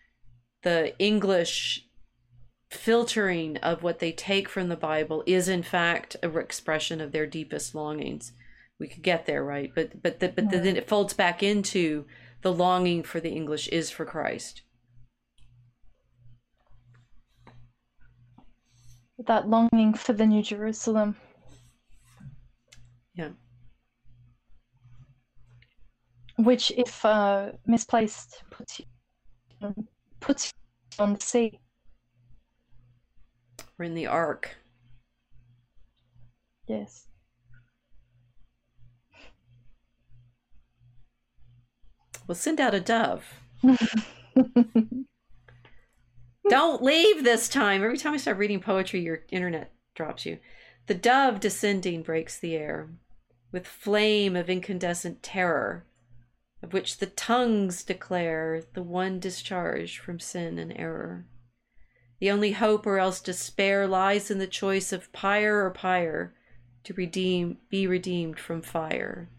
A: the english filtering of what they take from the bible is in fact a expression of their deepest longings. We could get there right? But but the, but then it folds back into the longing for the english is for christ
B: that longing for the new jerusalem
A: yeah
B: which, if uh, misplaced, puts you puts you on the sea.
A: We're in the ark.
B: Yes.
A: We'll send out a dove. Don't leave this time. Every time I start reading poetry, your internet drops you. The dove descending breaks the air with flame of incandescent terror of which the tongues declare the one discharge from sin and error. The only hope or else despair lies in the choice of pyre or pyre to redeem be redeemed from fire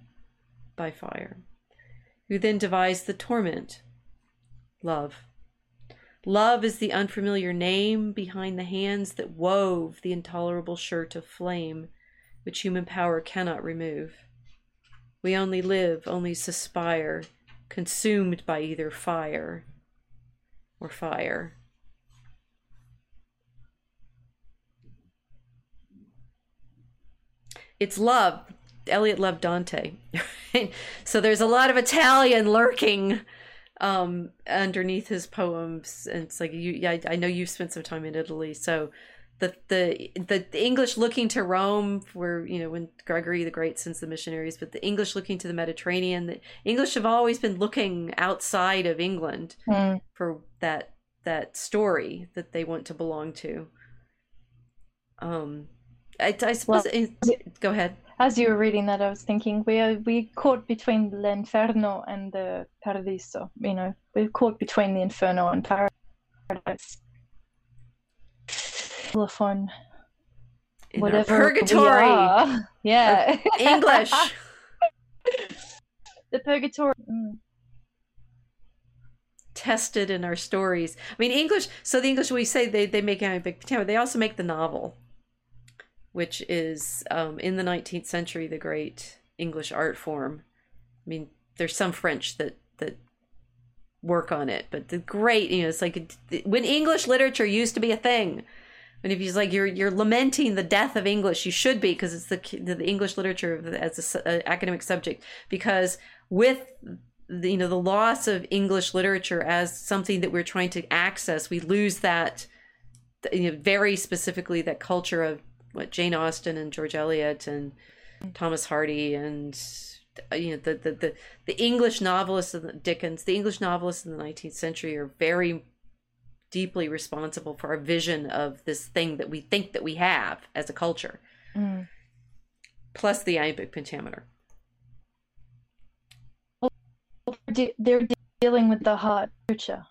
A: by fire. Who then devised the torment? Love. Love is the unfamiliar name behind the hands that wove the intolerable shirt of flame, which human power cannot remove. We only live, only suspire, consumed by either fire or fire. It's love. Eliot loved Dante. so there's a lot of Italian lurking um, underneath his poems. And it's like, you, yeah, I know you've spent some time in Italy. So the the the English looking to Rome were you know when Gregory the Great sends the missionaries, but the English looking to the Mediterranean. The English have always been looking outside of England mm. for that that story that they want to belong to. Um, I, I suppose. Well, it, go ahead.
B: As you were reading that, I was thinking we are we caught between l'inferno and the paradiso. You know, we're caught between the inferno and paradise. Telephone.
A: In whatever purgatory.
B: yeah.
A: English.
B: The purgatory. Mm.
A: tested in our stories. I mean english so the english we say they, they make a big potato they also make the novel which is um, in the 19th century the great english art form i mean there's some french that that work on it but the great you know it's like when english literature used to be a thing and if he's like you're you're lamenting the death of English, you should be because it's the the English literature as an academic subject. Because with the, you know the loss of English literature as something that we're trying to access, we lose that you know very specifically that culture of what Jane Austen and George Eliot and Thomas Hardy and you know the the the, the English novelists of Dickens, the English novelists in the 19th century are very deeply responsible for our vision of this thing that we think that we have as a culture. Mm. Plus the iambic pentameter.
B: They're dealing with the heart literature.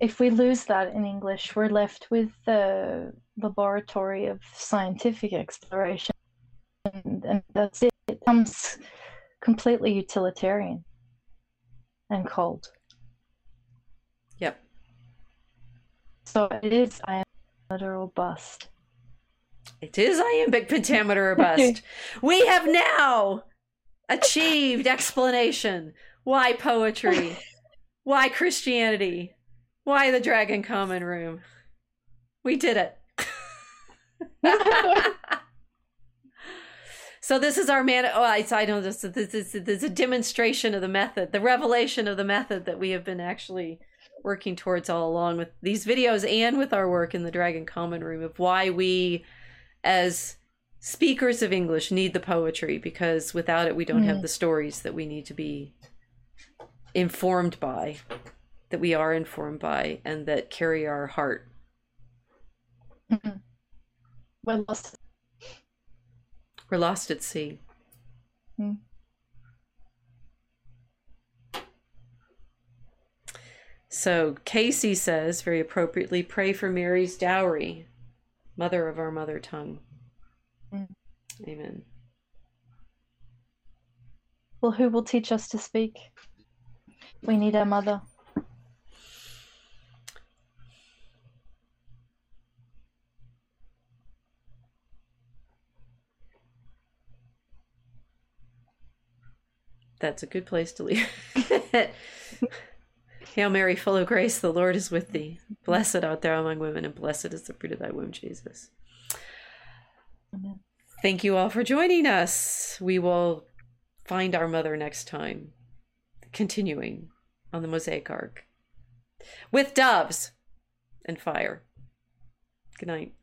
B: If we lose that in English, we're left with the laboratory of scientific exploration, and, and that's it. It becomes completely utilitarian and cold.
A: Yep.
B: So it is iambic literal bust.
A: It is iambic pentameter or bust. we have now achieved explanation. Why poetry? Why Christianity? Why the Dragon Common Room? We did it. so this is our man. Oh, I, I know this. This is, this is a demonstration of the method, the revelation of the method that we have been actually working towards all along with these videos and with our work in the Dragon Common Room of why we, as speakers of English, need the poetry because without it, we don't mm. have the stories that we need to be informed by, that we are informed by, and that carry our heart.
B: Mm-hmm. We're lost.
A: We're lost at sea.
B: Mm.
A: So Casey says, very appropriately, pray for Mary's dowry, mother of our mother tongue. Mm. Amen.
B: Well, who will teach us to speak? We need our mother.
A: That's a good place to leave. Hail Mary, full of grace, the Lord is with thee. Blessed art thou among women, and blessed is the fruit of thy womb, Jesus.
B: Amen.
A: Thank you all for joining us. We will find our mother next time, continuing on the Mosaic Ark with doves and fire. Good night.